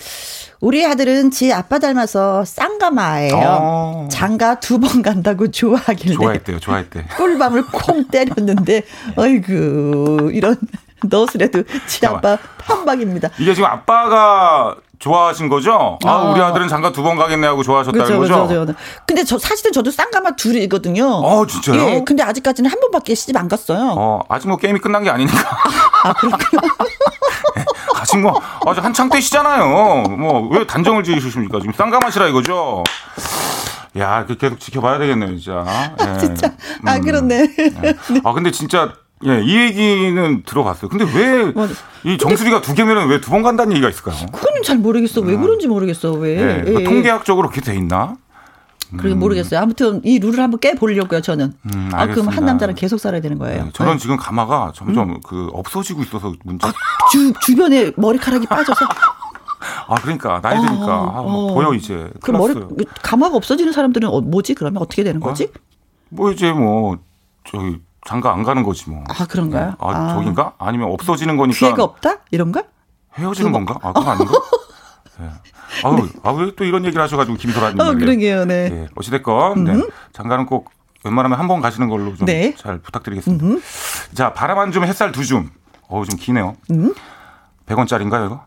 S1: 우리 아들은 지 아빠 닮아서 쌍가마예요.
S8: 어.
S1: 장가 두 번 간다고 좋아하길래
S8: 좋아했대요, 좋아했대.
S1: 꿀밤을 콩 때렸는데, 어이구 이런 너스레도 지 아빠 판박입니다.
S8: 이게 지금 아빠가 좋아하신 거죠? 아,
S1: 아.
S8: 우리 아들은 장가 두번 가겠네 하고 좋아하셨다는
S1: 그렇죠,
S8: 거죠?
S1: 그렇죠, 그렇죠. 근데 저 사실은 저도 쌍가마 둘이거든요.
S8: 어, 진짜요?
S1: 예, 근데 아직까지는 한 번밖에 시집 안 갔어요.
S8: 어, 아직 뭐 게임이 끝난 게 아니니까.
S1: 아, 그렇군요.
S8: 아직 뭐, 아직 한창 때시잖아요. 뭐, 왜 단정을 지으십니까? 지금 쌍가마시라 이거죠? 야, 그 계속 지켜봐야 되겠네요, 진짜. 예.
S1: 진짜. 아,
S8: 음.
S1: 그렇네.
S8: 아, 근데 진짜, 예, 이 얘기는 들어봤어요. 근데 왜,
S1: 맞아.
S8: 이 정수리가 두 개면 왜 두 번 간다는 얘기가 있을까요?
S1: 그거는 잘 모르겠어. 왜 그런지 모르겠어. 왜?
S8: 예,
S1: 예,
S8: 그
S1: 예.
S8: 통계학적으로 그렇게 돼 있나?
S1: 그러게 모르겠어요. 아무튼 이 룰을 한번 깨 보려고요. 저는.
S8: 음,
S1: 아 그럼. 한 남자랑 계속 살아야 되는 거예요.
S8: 네, 저는
S1: 네.
S8: 지금 가마가 점점 그 없어지고 있어서 문자.
S1: 주 주변에 머리카락이 빠져서
S8: 아 그러니까 나이 드니까
S1: 어,
S8: 아, 뭐
S1: 어.
S8: 보여 이제.
S1: 그 머리. 가마가 없어지는 사람들은 어, 뭐지? 그러면 어떻게 되는 거지?
S8: 뭐 이제 뭐 저기 장가 안 가는 거지 뭐.
S1: 아 그런가요?
S8: 아, 저긴가? 아니면 없어지는 거니까
S1: 기회가 없다? 이런가?
S8: 헤어지는 건가? 아 그건 아닌가? 네. 아우, 아왜 또 이런 얘기를 하셔가지고 김소라님.
S1: 어 그러게요. 네.
S8: 예, 어찌됐건 네. 장가는 꼭 웬만하면 한 번 가시는 걸로 좀
S1: 네.
S8: 잘 부탁드리겠습니다. 자 바람 한 줌 햇살 두 줌. 어우 좀 기네요.
S1: 음.
S8: 100원짜리인가요 이거?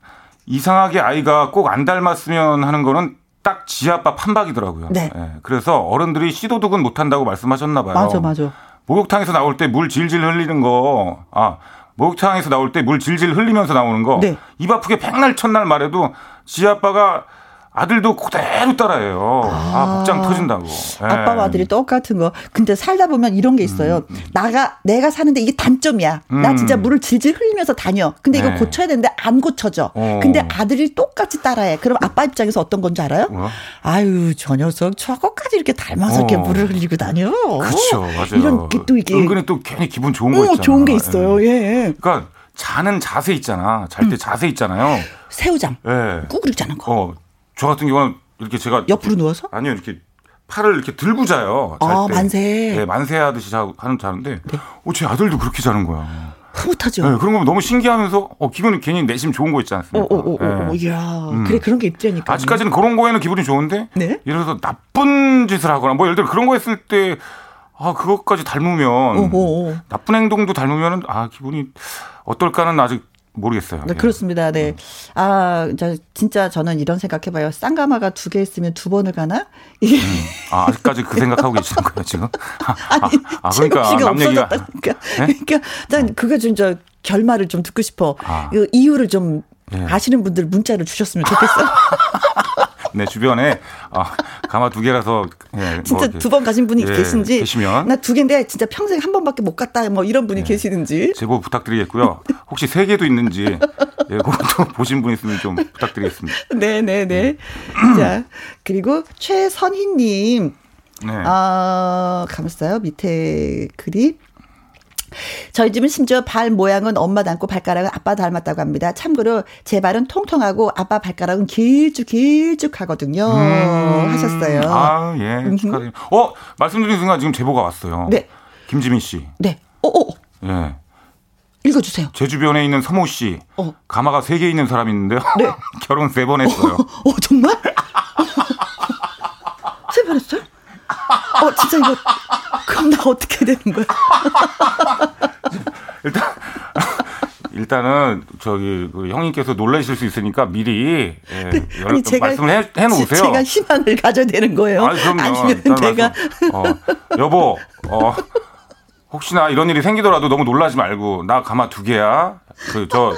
S8: 이상하게 아이가 꼭 안 닮았으면 하는 거는 딱 지아빠 판박이더라고요.
S1: 네.
S8: 예, 그래서 어른들이 씨도둑은 못한다고 말씀하셨나 봐요.
S1: 맞아 맞아.
S8: 목욕탕에서 나올 때 물 질질 흘리는 거, 아, 목욕탕에서 나올 때 물 질질 흘리면서 나오는 거,
S1: 네.
S8: 입 아프게 백날 첫날 말해도 지 아빠가 아들도 그대로 따라해요. 아, 복장 터진다고. 예.
S1: 아빠와 아들이 똑같은 거. 근데 살다 보면 이런 게 있어요. 나가 내가 사는데 이게 단점이야. 나
S8: 음.
S1: 진짜 물을 질질 흘리면서 다녀. 근데 이거
S8: 네.
S1: 고쳐야 되는데 안 고쳐져.
S8: 어.
S1: 근데 아들이 똑같이 따라해. 그럼 아빠 입장에서 어떤 건지 알아요?
S8: 뭐야?
S1: 아유 저 녀석 저거까지 이렇게 닮아서 이렇게
S8: 어.
S1: 물을 흘리고 다녀.
S8: 그렇죠, 맞아요.
S1: 이런 게 또 이게
S8: 은근히 또 괜히 기분 좋은 거
S1: 어,
S8: 있잖아.
S1: 좋은 게 있어요.
S8: 예.
S1: 예.
S8: 그러니까 자는 자세 있잖아. 잘
S1: 음.
S8: 때 자세 있잖아요.
S1: 새우장
S8: 예.
S1: 자는 거.
S8: 어, 저 같은 경우는 이렇게 제가
S1: 옆으로 누워서?
S8: 아니요 이렇게 팔을 이렇게 들고 자요. 잘
S1: 아,
S8: 때.
S1: 만세. 네.
S8: 네, 만세하듯이 자, 하는 자는데, 어, 제 아들도 그렇게 자는 거야.
S1: 흐뭇하죠.
S8: 네, 그런 거 너무 신기하면서, 어, 기분이 괜히 내심 좋은 거 있지
S1: 어,
S8: 않습니까?
S1: 어, 어, 어, 어,
S8: 네.
S1: 이야.
S8: 음.
S1: 그래, 그런 게 있다니까.
S8: 아직까지는 그런 거에는 기분이 좋은데,
S1: 네?
S8: 예를 들어서 나쁜 짓을 하거나, 뭐 예를 들어 그런 거 했을 때, 아, 그것까지 닮으면,
S1: 어허.
S8: 나쁜 행동도 닮으면, 아, 기분이 어떨까는 아직 모르겠어요.
S1: 네,
S8: 예.
S1: 그렇습니다. 네. 아, 자, 진짜 저는 이런 생각해봐요. 쌍가마가 두 개 있으면 두 번을 가나? 이게.
S8: 아, 아직까지 그 생각하고 계시는 거예요, 지금? 아,
S1: 아니,
S8: 아, 그러니까
S1: 씨가
S8: 남 얘기가.
S1: 없어졌다니까. 그러니까 난 그거 좀저 결말을 좀 듣고 싶어.
S8: 아.
S1: 그 이유를 좀
S8: 예.
S1: 아시는 분들 문자를 주셨으면 좋겠어요.
S8: 네, 주변에, 아, 가마 두 개라서, 예, 뭐
S1: 진짜
S8: 이렇게,
S1: 두번 가신 분이
S8: 예,
S1: 계신지.
S8: 계시면.
S1: 나 두 개인데 진짜 평생 한 번밖에 못 갔다 뭐 이런 분이 계시는지.
S8: 제보 부탁드리겠고요. 혹시 세 개도 있는지 예, 그것도 보신 분 있으면 좀 부탁드리겠습니다.
S1: 네네네. 자, 그리고 최선희님.
S8: 네.
S1: 아, 감사요. 밑에 글이. 저희 집은 심지어 발 모양은 엄마 닮고 발가락은 아빠 닮았다고 합니다. 참고로 제 발은 통통하고 아빠 발가락은 길쭉길쭉하거든요. 하셨어요.
S8: 음. 아, 예. 축하드립니다. 어, 말씀드린 순간 지금 제보가 왔어요.
S1: 네.
S8: 김지민 씨.
S1: 네. 어, 어,
S8: 예.
S1: 읽어주세요.
S8: 제 주변에 있는 서모 씨.
S1: 어.
S8: 가마가 세 개 있는 사람이 있는데요.
S1: 네.
S8: 결혼 세 번 했어요.
S1: 어, 정말? 세 번 했어요? 어, 진짜 이거, 그럼 나 어떻게 되는 거야?
S8: 일단 일단은 저기 그 형님께서 놀라실 수 있으니까 미리 예, 여러-
S1: 아니, 제가-
S8: 말씀을 해, 해 놓으세요.
S1: 지- 제가 희망을 가져야 되는 거예요.
S8: 아니, 일단
S1: 내가.
S8: 어, 여보, 어, 혹시나 이런 일이 생기더라도 너무 놀라지 말고, 나 가마 두 개야. 그, 저,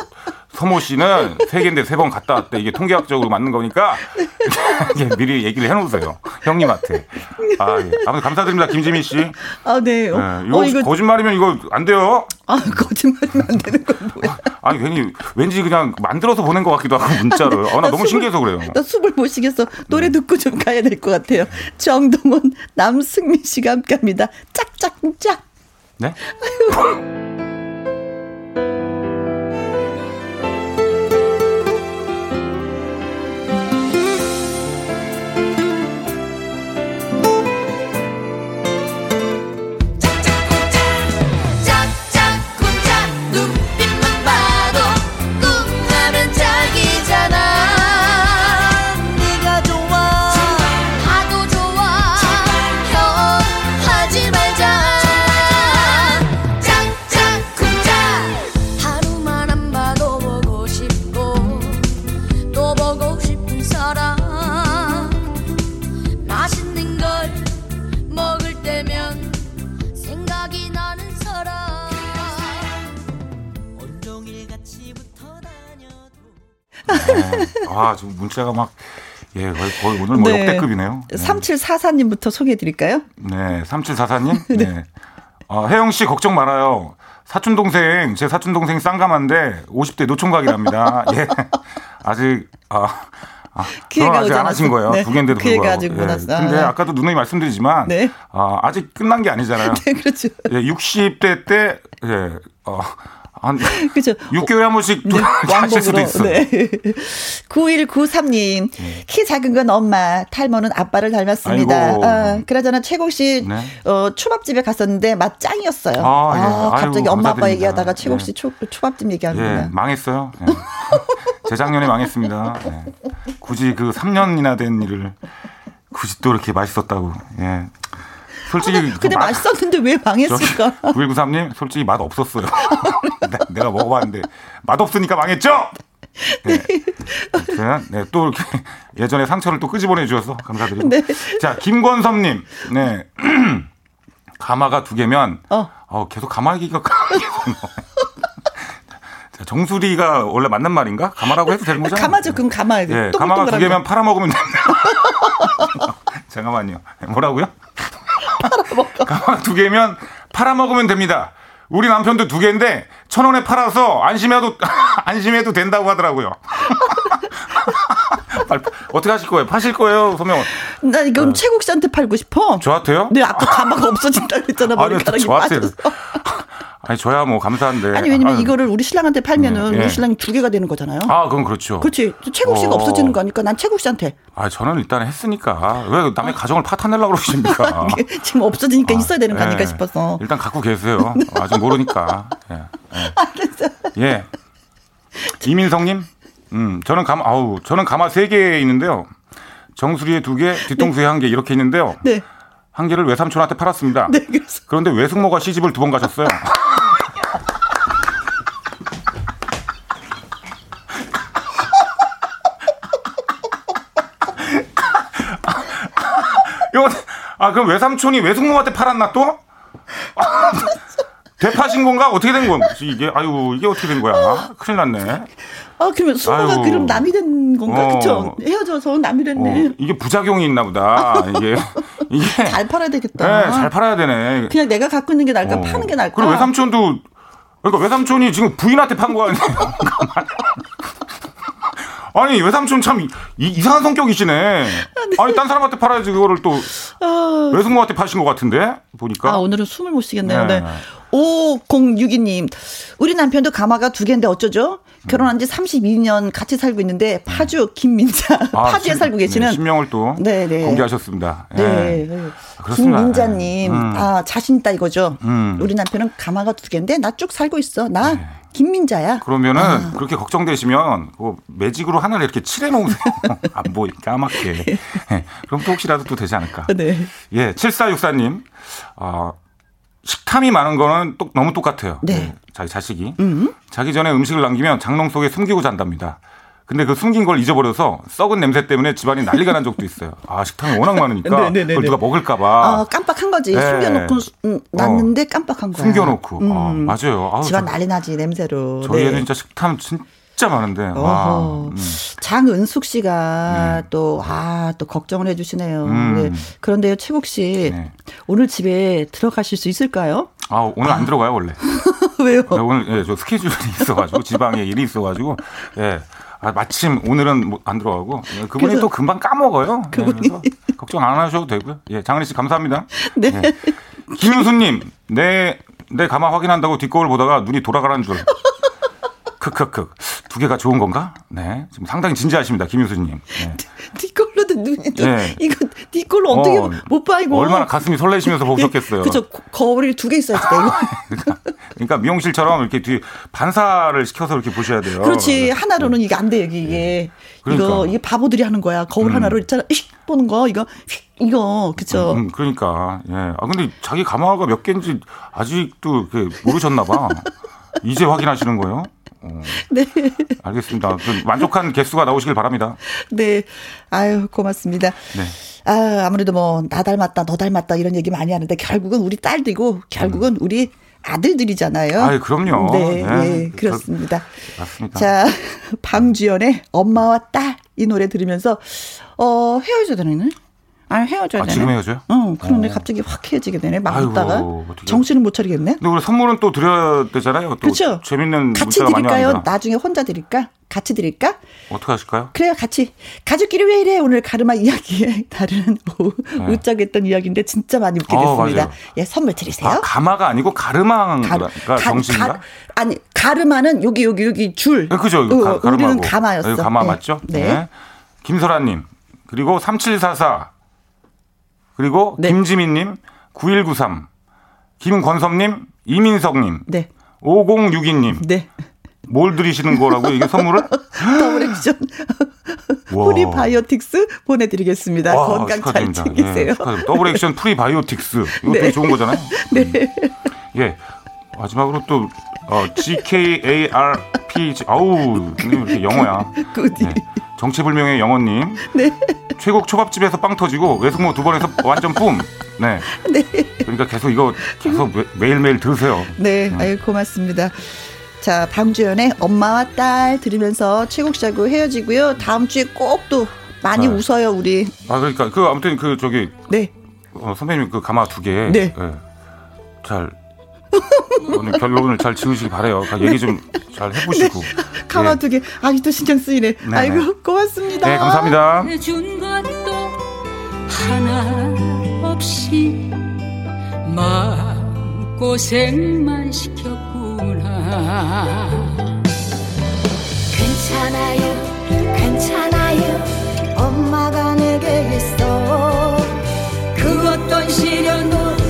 S8: 서모 씨는 세 개인데 세 번 갔다 왔대. 이게 통계학적으로 맞는 거니까, 이게 미리 얘기를 해 놓으세요. 형님한테. 아, 예. 아무튼 감사드립니다, 김지민 씨.
S1: 아, 네.
S8: 예,
S1: 어,
S8: 이거,
S1: 어, 이거,
S8: 거짓말이면 이거 안 돼요.
S1: 아, 거짓말이면 안 되는 건 뭐야.
S8: 아니, 괜히, 왠지 그냥 만들어서 보낸 것 같기도 하고, 문자를. 어, 나 너무
S1: 숨을-
S8: 신기해서 그래요.
S1: 나 숨을 못 쉬겠어. 노래 듣고 좀 가야 될 것 같아요. 정동원, 남승민 씨가 함께 합니다. 짝짝짝.
S8: 네?
S9: 다녀도
S8: 아, 지금 문자가 막, 예, 거의, 거의 오늘 뭐
S1: 네.
S8: 역대급이네요. 네.
S1: 3744님부터 소개해 드릴까요?
S8: 네, 3744님. 네. 어, 혜영 씨 걱정 말아요. 사촌 동생, 제 사촌 동생 쌍감한데 50대 노총각이랍니다. 예. 아직 아, 아,
S1: 기회가
S8: 아직
S1: 오지
S8: 안 하신. 거예요.
S1: 네,
S8: 두 개인데도
S1: 기회가
S8: 불구하고.
S1: 아직 못
S8: 예.
S1: 왔어.
S8: 근데
S1: 아.
S8: 아까도 누누이 말씀드리지만
S1: 네.
S8: 아, 아직 끝난 게 아니잖아요.
S1: 네, 그렇죠.
S8: 예, 60대 때 예, 어, 한
S1: 그죠.
S8: 6개월에 한 번씩
S1: 네,
S8: 하실 수도
S1: 왕복으로.
S8: 있어요.
S1: 네. 9193님, 키 작은 건 엄마, 탈모는 아빠를 닮았습니다.
S8: 아이고.
S1: 아, 그러잖아, 최국 씨,
S8: 네.
S1: 어, 초밥집에 갔었는데 맛 짱이었어요.
S8: 아,
S1: 아,
S8: 예. 아이고,
S1: 갑자기 엄마 아빠
S8: 감사드립니다.
S1: 얘기하다가 최국
S8: 예.
S1: 씨 초, 초밥집
S8: 예,
S1: 얘기하는구나.
S8: 망했어요. 예. 재작년에 망했습니다. 예. 굳이 그 3년이나 된 일을 굳이 또 이렇게 맛있었다고. 예. 솔직히 그
S1: 근데
S8: 맛-
S1: 맛있었는데 왜 망했을까?
S8: 9193님, 솔직히 맛 없었어요. 네, 내가 먹어봤는데, 맛 없으니까 망했죠? 네. 아무튼, 네, 또 이렇게 예전에 상처를 또 끄집어내 주셔서 감사드리고.
S1: 네.
S8: 자, 김권섭 님, 네. 가마가 두 개면,
S1: 어.
S8: 어, 계속 가마 얘기가. 자, 정수리가 원래 맞는 말인가? 가마라고 해도 되는 거잖아요.
S1: 가마죠, 그럼 가마.
S8: 예,
S1: 동글동글한
S8: 가마가 두
S1: 거.
S8: 개면 팔아먹으면 됩니다. 잠깐만요. 뭐라고요? 가마 두 개면 팔아먹으면 됩니다. 우리 남편도 두 개인데 천 원에 팔아서 안심해도 안심해도 된다고 하더라고요. 어떻게 하실 거예요? 파실 거예요, 소명?
S1: 나 이건 최국 씨한테 팔고 싶어.
S8: 저한테요?
S1: 네, 아까 가마가 없어진다 그랬잖아. 머리카락이. 빠져서.
S8: 아니 저야 뭐 감사한데.
S1: 아니, 왜냐면
S8: 아유.
S1: 이거를 우리 신랑한테 팔면은
S8: 네, 예.
S1: 우리 신랑이 두 개가 되는 거잖아요.
S8: 아, 그럼 그렇죠.
S1: 그렇지. 최국 씨가
S8: 어.
S1: 없어지는 거니까 난 최국 씨한테.
S8: 아, 저는 일단 했으니까 왜 남의 가정을 파탄내려고 그러십니까?
S1: 지금 없어지니까 있어야 되는 거 아닐까
S8: 예.
S1: 싶어서.
S8: 일단 갖고 계세요. 아직 모르니까. 예. 예. 예. 이민성님, 음, 저는 가마, 아우, 저는 가마 세 개 있는데요. 정수리에 두 개, 뒤통수에 한개 이렇게 있는데요.
S1: 네.
S8: 한 개를 외삼촌한테 팔았습니다.
S1: 네.
S8: 그런데 외숙모가 시집을 두 번 가셨어요. 이거 아 그럼 외삼촌이 외숙모한테 팔았나 또? 대파신 건가? 어떻게 된 건지 이게 아유 이게 어떻게 된 거야? 큰일 났네.
S1: 아, 그러면
S8: 아유.
S1: 그럼 남이 된 건가?
S8: 어.
S1: 그쵸? 헤어져서 남이 됐네.
S8: 어, 이게 부작용이 있나 보다. 이게 이게
S1: 잘 팔아야 되겠다.
S8: 네, 잘 팔아야 되네.
S1: 그냥 내가 갖고 있는 게 나을까?
S8: 어.
S1: 파는 게 나을까?
S8: 그리고 외삼촌도 그러니까 외삼촌이 지금 부인한테 판 거 아니에요? 아니 외삼촌 참 이, 이상한 성격이시네. 아니 딴 사람한테 팔아야지 그거를 또
S1: 아,
S8: 외숙모한테 파신 것 같은데 보니까.
S1: 아, 오늘은 숨을 못 쉬겠네요.
S8: 네.
S1: 네. 5062님. 우리 남편도 가마가 두 개인데 어쩌죠? 결혼한 지 32년 같이 살고 있는데 파주 김민자
S8: 아,
S1: 파주에
S8: 신-
S1: 살고 계시는
S8: 네, 신명을 또
S1: 네, 네.
S8: 공개하셨습니다. 예.
S1: 네.
S8: 그렇습니다.
S1: 김민자님,
S8: 음.
S1: 아, 자신 있다 이거죠.
S8: 음.
S1: 우리 남편은 가마가 두 개인데 나 쭉 살고 있어. 나
S8: 네.
S1: 김민자야.
S8: 그러면은
S1: 아.
S8: 그렇게 걱정되시면 그 매직으로 하나를 이렇게 칠해 놓으세요. 안 보이게 까맣게. 예. 그럼 또 혹시라도 또 되지 않을까.
S1: 네.
S8: 예, 7464님. 아, 식탐이 많은 거는 또 너무 똑같아요.
S1: 네.
S8: 예, 자기 자식이. 자기 전에 음식을 남기면 장롱 속에 숨기고 잔답니다. 근데 그 숨긴 걸 잊어버려서 썩은 냄새 때문에 집안이 난리가 난 적도 있어요. 아, 식탐이 워낙 많으니까
S1: 네, 네, 네,
S8: 그걸
S1: 네.
S8: 누가 먹을까봐.
S1: 아, 깜빡한 거지.
S8: 네.
S1: 숨겨놓고 음, 놨는데 깜빡한 거야.
S8: 숨겨놓고.
S1: 음.
S8: 아, 맞아요. 아우,
S1: 집안
S8: 저-
S1: 난리 나지 냄새로.
S8: 저희 애는
S1: 네.
S8: 진짜 식탐 진짜 많은데. 와. 음.
S1: 장은숙 씨가
S8: 네.
S1: 또, 아, 또 걱정을 해주시네요.
S8: 음.
S1: 네. 그런데요, 최국 씨.
S8: 네.
S1: 오늘 집에 들어가실 수 있을까요?
S8: 아, 오늘 안 들어가요, 원래.
S1: 왜요?
S8: 네, 오늘 예, 저 스케줄이 있어가지고 지방에 일이 있어가지고 예. 아, 마침 오늘은 뭐 안 들어가고 예, 그분이
S1: 그래서-
S8: 또 금방 까먹어요. 예,
S1: 그분이-
S8: 그래서 걱정 안 하셔도 되고요. 예, 장은희 씨 감사합니다.
S1: 네.
S8: 예. 김윤수님 내 내 가마 확인한다고 뒷거울 보다가 눈이 돌아가는 줄. 크크크 두 개가 좋은 건가? 네 지금 상당히 진지하십니다, 김윤수님. 네.
S1: 뒷걸로도 눈이 좀,
S8: 예.
S1: 이거 뒷걸로 어떻게
S8: 어,
S1: 못 봐, 이거.
S8: 얼마나 가슴이 설레시면서 보셨겠어요.
S1: 그죠. 거울이 두 개 있어야지, 돼, 이거.
S8: 그러니까, 미용실처럼 이렇게 뒤 반사를 시켜서 이렇게 보셔야 돼요.
S1: 그렇지. 하나로는 이게 안 돼, 여기, 이게.
S8: 그러니까.
S1: 이거, 이게 바보들이 하는 거야. 거울
S8: 음.
S1: 하나로 있잖아. 휙 보는 거, 이거, 휙, 이거, 그쵸.
S8: 음, 그러니까 예. 아 근데 자기 가마가 몇 개인지 아직도 모르셨나 봐. 이제 확인하시는 거예요? 어,
S1: 네.
S8: 알겠습니다. 그 만족한 개수가 나오시길 바랍니다.
S1: 네. 아유, 고맙습니다.
S8: 네.
S1: 아, 아무래도 뭐, 나 닮았다, 너 닮았다, 이런 얘기 많이 하는데, 결국은 우리 딸들이고, 결국은 우리 아들들이잖아요.
S8: 음. 아이, 그럼요.
S1: 네,
S8: 네.
S1: 네, 그렇습니다.
S8: 맞습니다.
S1: 자, 방주연의 엄마와 딸, 이 노래 들으면서, 어, 헤어져야 되는 아 헤어져야
S8: 아,
S1: 되네.
S8: 지금 헤어져요?
S1: 어, 그런데
S8: 어.
S1: 갑자기 확 헤어지게 되네. 막
S8: 어떡해.
S1: 정신을 못 차리겠네.
S8: 근데 우리 선물은 또 드려야 되잖아요. 또
S1: 그렇죠.
S8: 재밌는
S1: 같이 드릴까요? 나중에 혼자 드릴까? 같이 드릴까?
S8: 어떻게 하실까요?
S1: 그래요, 같이. 가족끼리 왜 이래? 오늘 가르마 이야기에 다른 웃자겠던 이야기인데 진짜 많이 웃게
S8: 네. 어,
S1: 됐습니다.
S8: 맞아요.
S1: 예, 선물 드리세요.
S8: 아, 가마가 아니고 가르마가
S1: 가르-
S8: 정신인가?
S1: 가- 아니 가르마는 여기 여기 여기 줄.
S8: 네, 그죠.
S1: 어,
S8: 가.
S1: 우리는 가마였어.
S8: 가마
S1: 네.
S8: 맞죠?
S1: 네.
S8: 김설아님 그리고 3744 그리고
S1: 네.
S8: 김지민님 9193 김권섭님 이민석님
S1: 네.
S8: 5062님
S1: 네.
S8: 뭘 드리시는 거라고 이게 선물을?
S1: 더블 액션
S8: 와.
S1: 프리바이오틱스 보내드리겠습니다.
S8: 와,
S1: 건강 잘
S8: 축하드립니다.
S1: 챙기세요.
S8: 예, 축하드립니다. 더블 액션 프리바이오틱스 이거
S1: 네.
S8: 되게 좋은 거잖아요.
S1: 네.
S8: 예. 마지막으로 또 어, GKARPG 아우 이렇게 영어야.
S1: 굿이.
S8: 네. 정체불명의 영어님.
S1: 네.
S8: 최고 초밥집에서 빵 터지고 외숙모 두 번에서 완전 뿜. 네.
S1: 네.
S8: 그러니까 계속 이거 계속 매- 매일매일 들으세요.
S1: 네, 아유 고맙습니다. 자, 방주연의 엄마와 딸 들으면서 최국 씨하고 헤어지고요. 다음 주에 꼭 또 많이
S8: 네.
S1: 웃어요, 우리.
S8: 아 그러니까 그 아무튼 그 저기
S1: 네.
S8: 어, 선배님 그 가마 두 개.
S1: 네.
S8: 예. 잘 오늘 결론을 잘 지으시기 바래요. 그러니까 얘기 좀 잘 해보시고. 예.
S1: 두 개. 아직도 신경 쓰이네.
S8: 네,
S1: 아이고,
S8: 네.
S1: 고맙습니다.
S8: 네, 감사합니다.
S9: 해준 것도 하나 없이 마음 고생만 시켰구나
S10: 괜찮아요 괜찮아요 엄마가 내게 있어 그 어떤 시련도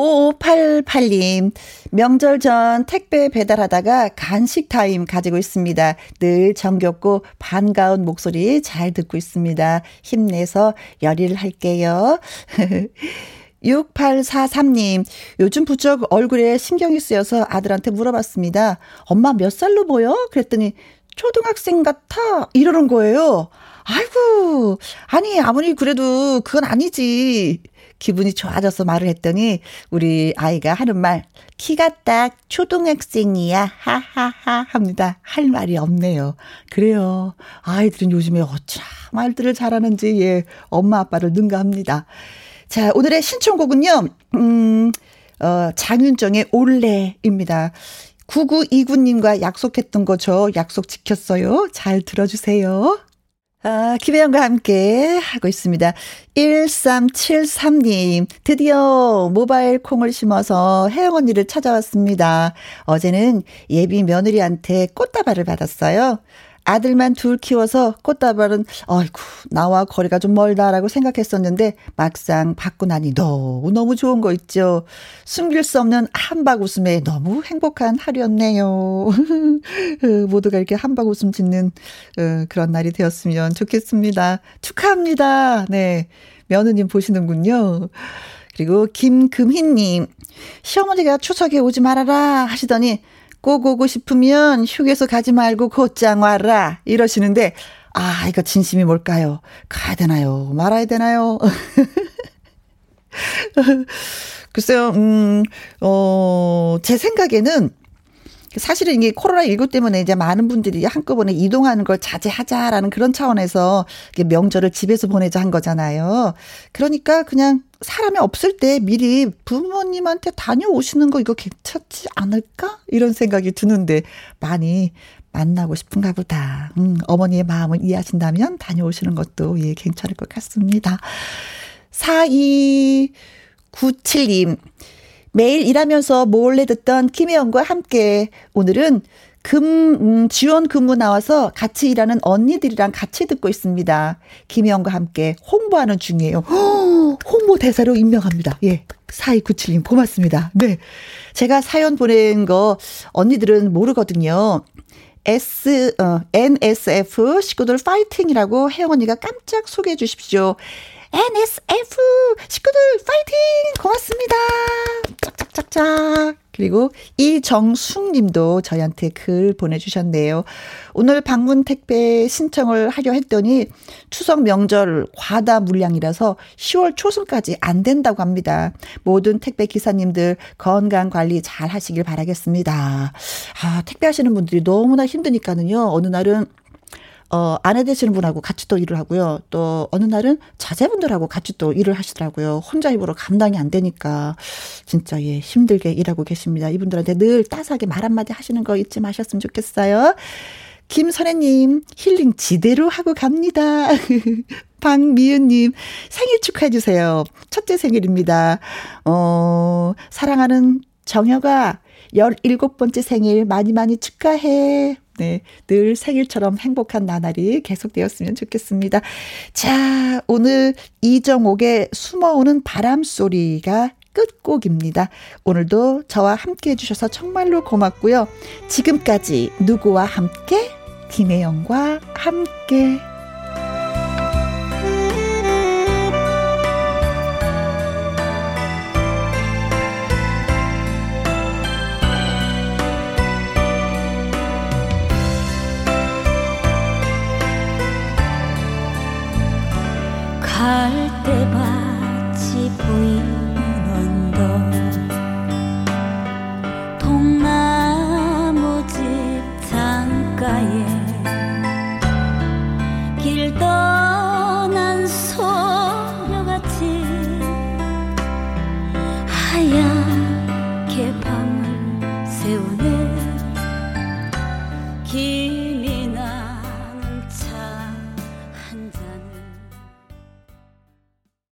S1: 5588님, 명절 전 택배 배달하다가 간식 타임 가지고 있습니다. 늘 정겹고 반가운 목소리 잘 듣고 있습니다. 힘내서 열일 할게요. 6843님, 요즘 부쩍 얼굴에 신경이 쓰여서 아들한테 물어봤습니다. 엄마 몇 살로 보여? 그랬더니 초등학생 같아. 이러는 거예요. 아이고, 아니, 아무리 그래도 그건 아니지. 기분이 좋아져서 말을 했더니 우리 아이가 하는 말, 키가 딱 초등학생이야. 하하하 합니다. 할 말이 없네요. 그래요. 아이들은 요즘에 어찌나 말들을 잘하는지, 예, 엄마 아빠를 능가합니다. 자, 오늘의 신청곡은요, 음, 어, 장윤정의 올레입니다. 9929님과 약속했던 거 저 약속 지켰어요. 잘 들어주세요. 아, 김혜영과 함께 하고 있습니다. 1373님, 드디어 모바일 콩을 심어서 혜영 언니를 찾아왔습니다. 어제는 예비 며느리한테 꽃다발을 받았어요. 아들만 둘 키워서 꽃다발은, 아이고, 나와 거리가 좀 멀다라고 생각했었는데, 막상 받고 나니 너무 너무 좋은 거 있죠. 숨길 수 없는 한박 웃음에 너무 행복한 하루였네요. 어, 모두가 이렇게 한박 웃음 짓는 어, 그런 날이 되었으면 좋겠습니다. 축하합니다. 네. 며느님 보시는군요. 그리고 김금희님, 시어머니가 추석에 오지 말아라 하시더니 꼭 오고 싶으면 휴게소 가지 말고 곧장 와라 이러시는데 아 이거 진심이 뭘까요? 가야 되나요? 말아야 되나요? 글쎄요, 음, 어, 제 생각에는 사실은 이게 코로나19 때문에 이제 많은 분들이 한꺼번에 이동하는 걸 자제하자라는 그런 차원에서 명절을 집에서 보내자 한 거잖아요. 그러니까 그냥 사람이 없을 때 미리 부모님한테 다녀오시는 거 이거 괜찮지 않을까? 이런 생각이 드는데 많이 만나고 싶은가 보다. 음, 어머니의 마음을 이해하신다면 다녀오시는 것도 예, 괜찮을 것 같습니다. 4297님. 매일 일하면서 몰래 듣던 김혜영과 함께 오늘은 금, 음, 지원 근무 나와서 같이 일하는 언니들이랑 같이 듣고 있습니다. 김혜영과 함께 홍보하는 중이에요. 허, 홍보 대사로 임명합니다. 예. 4297님 고맙습니다. 네. 제가 사연 보낸 거 언니들은 모르거든요. S, 어, NSF 식구들 파이팅이라고 혜영 언니가 깜짝 소개해 주십시오. NSF 식구들 파이팅! 고맙습니다. 짝짝짝짝. 그리고 이정숙 님도 저희한테 글 보내주셨네요. 오늘 방문 택배 신청을 하려 했더니 추석 명절 과다 물량이라서 10월 초순까지 안 된다고 합니다. 모든 택배 기사님들 건강 관리 잘 하시길 바라겠습니다. 아, 택배 하시는 분들이 너무나 힘드니까는요. 어느 날은 어, 아내 되시는 분하고 같이 또 일을 하고요. 또 어느 날은 자제분들하고 같이 또 일을 하시더라고요. 혼자 입으로 감당이 안 되니까 진짜 예, 힘들게 일하고 계십니다. 이분들한테 늘 따스하게 말 한마디 하시는 거 잊지 마셨으면 좋겠어요. 김선혜님, 힐링 지대로 하고 갑니다. 박미은님, 생일 축하해주세요. 첫째 생일입니다. 어, 사랑하는 정혁아, 17번째 생일 많이 많이 축하해. 네, 늘 생일처럼 행복한 나날이 계속되었으면 좋겠습니다. 자, 오늘 이정옥의 숨어오는 바람 소리가 끝곡입니다. 오늘도 저와 함께 해주셔서 정말로 고맙고요. 지금까지 누구와 함께? 김혜영과 함께.
S10: 갈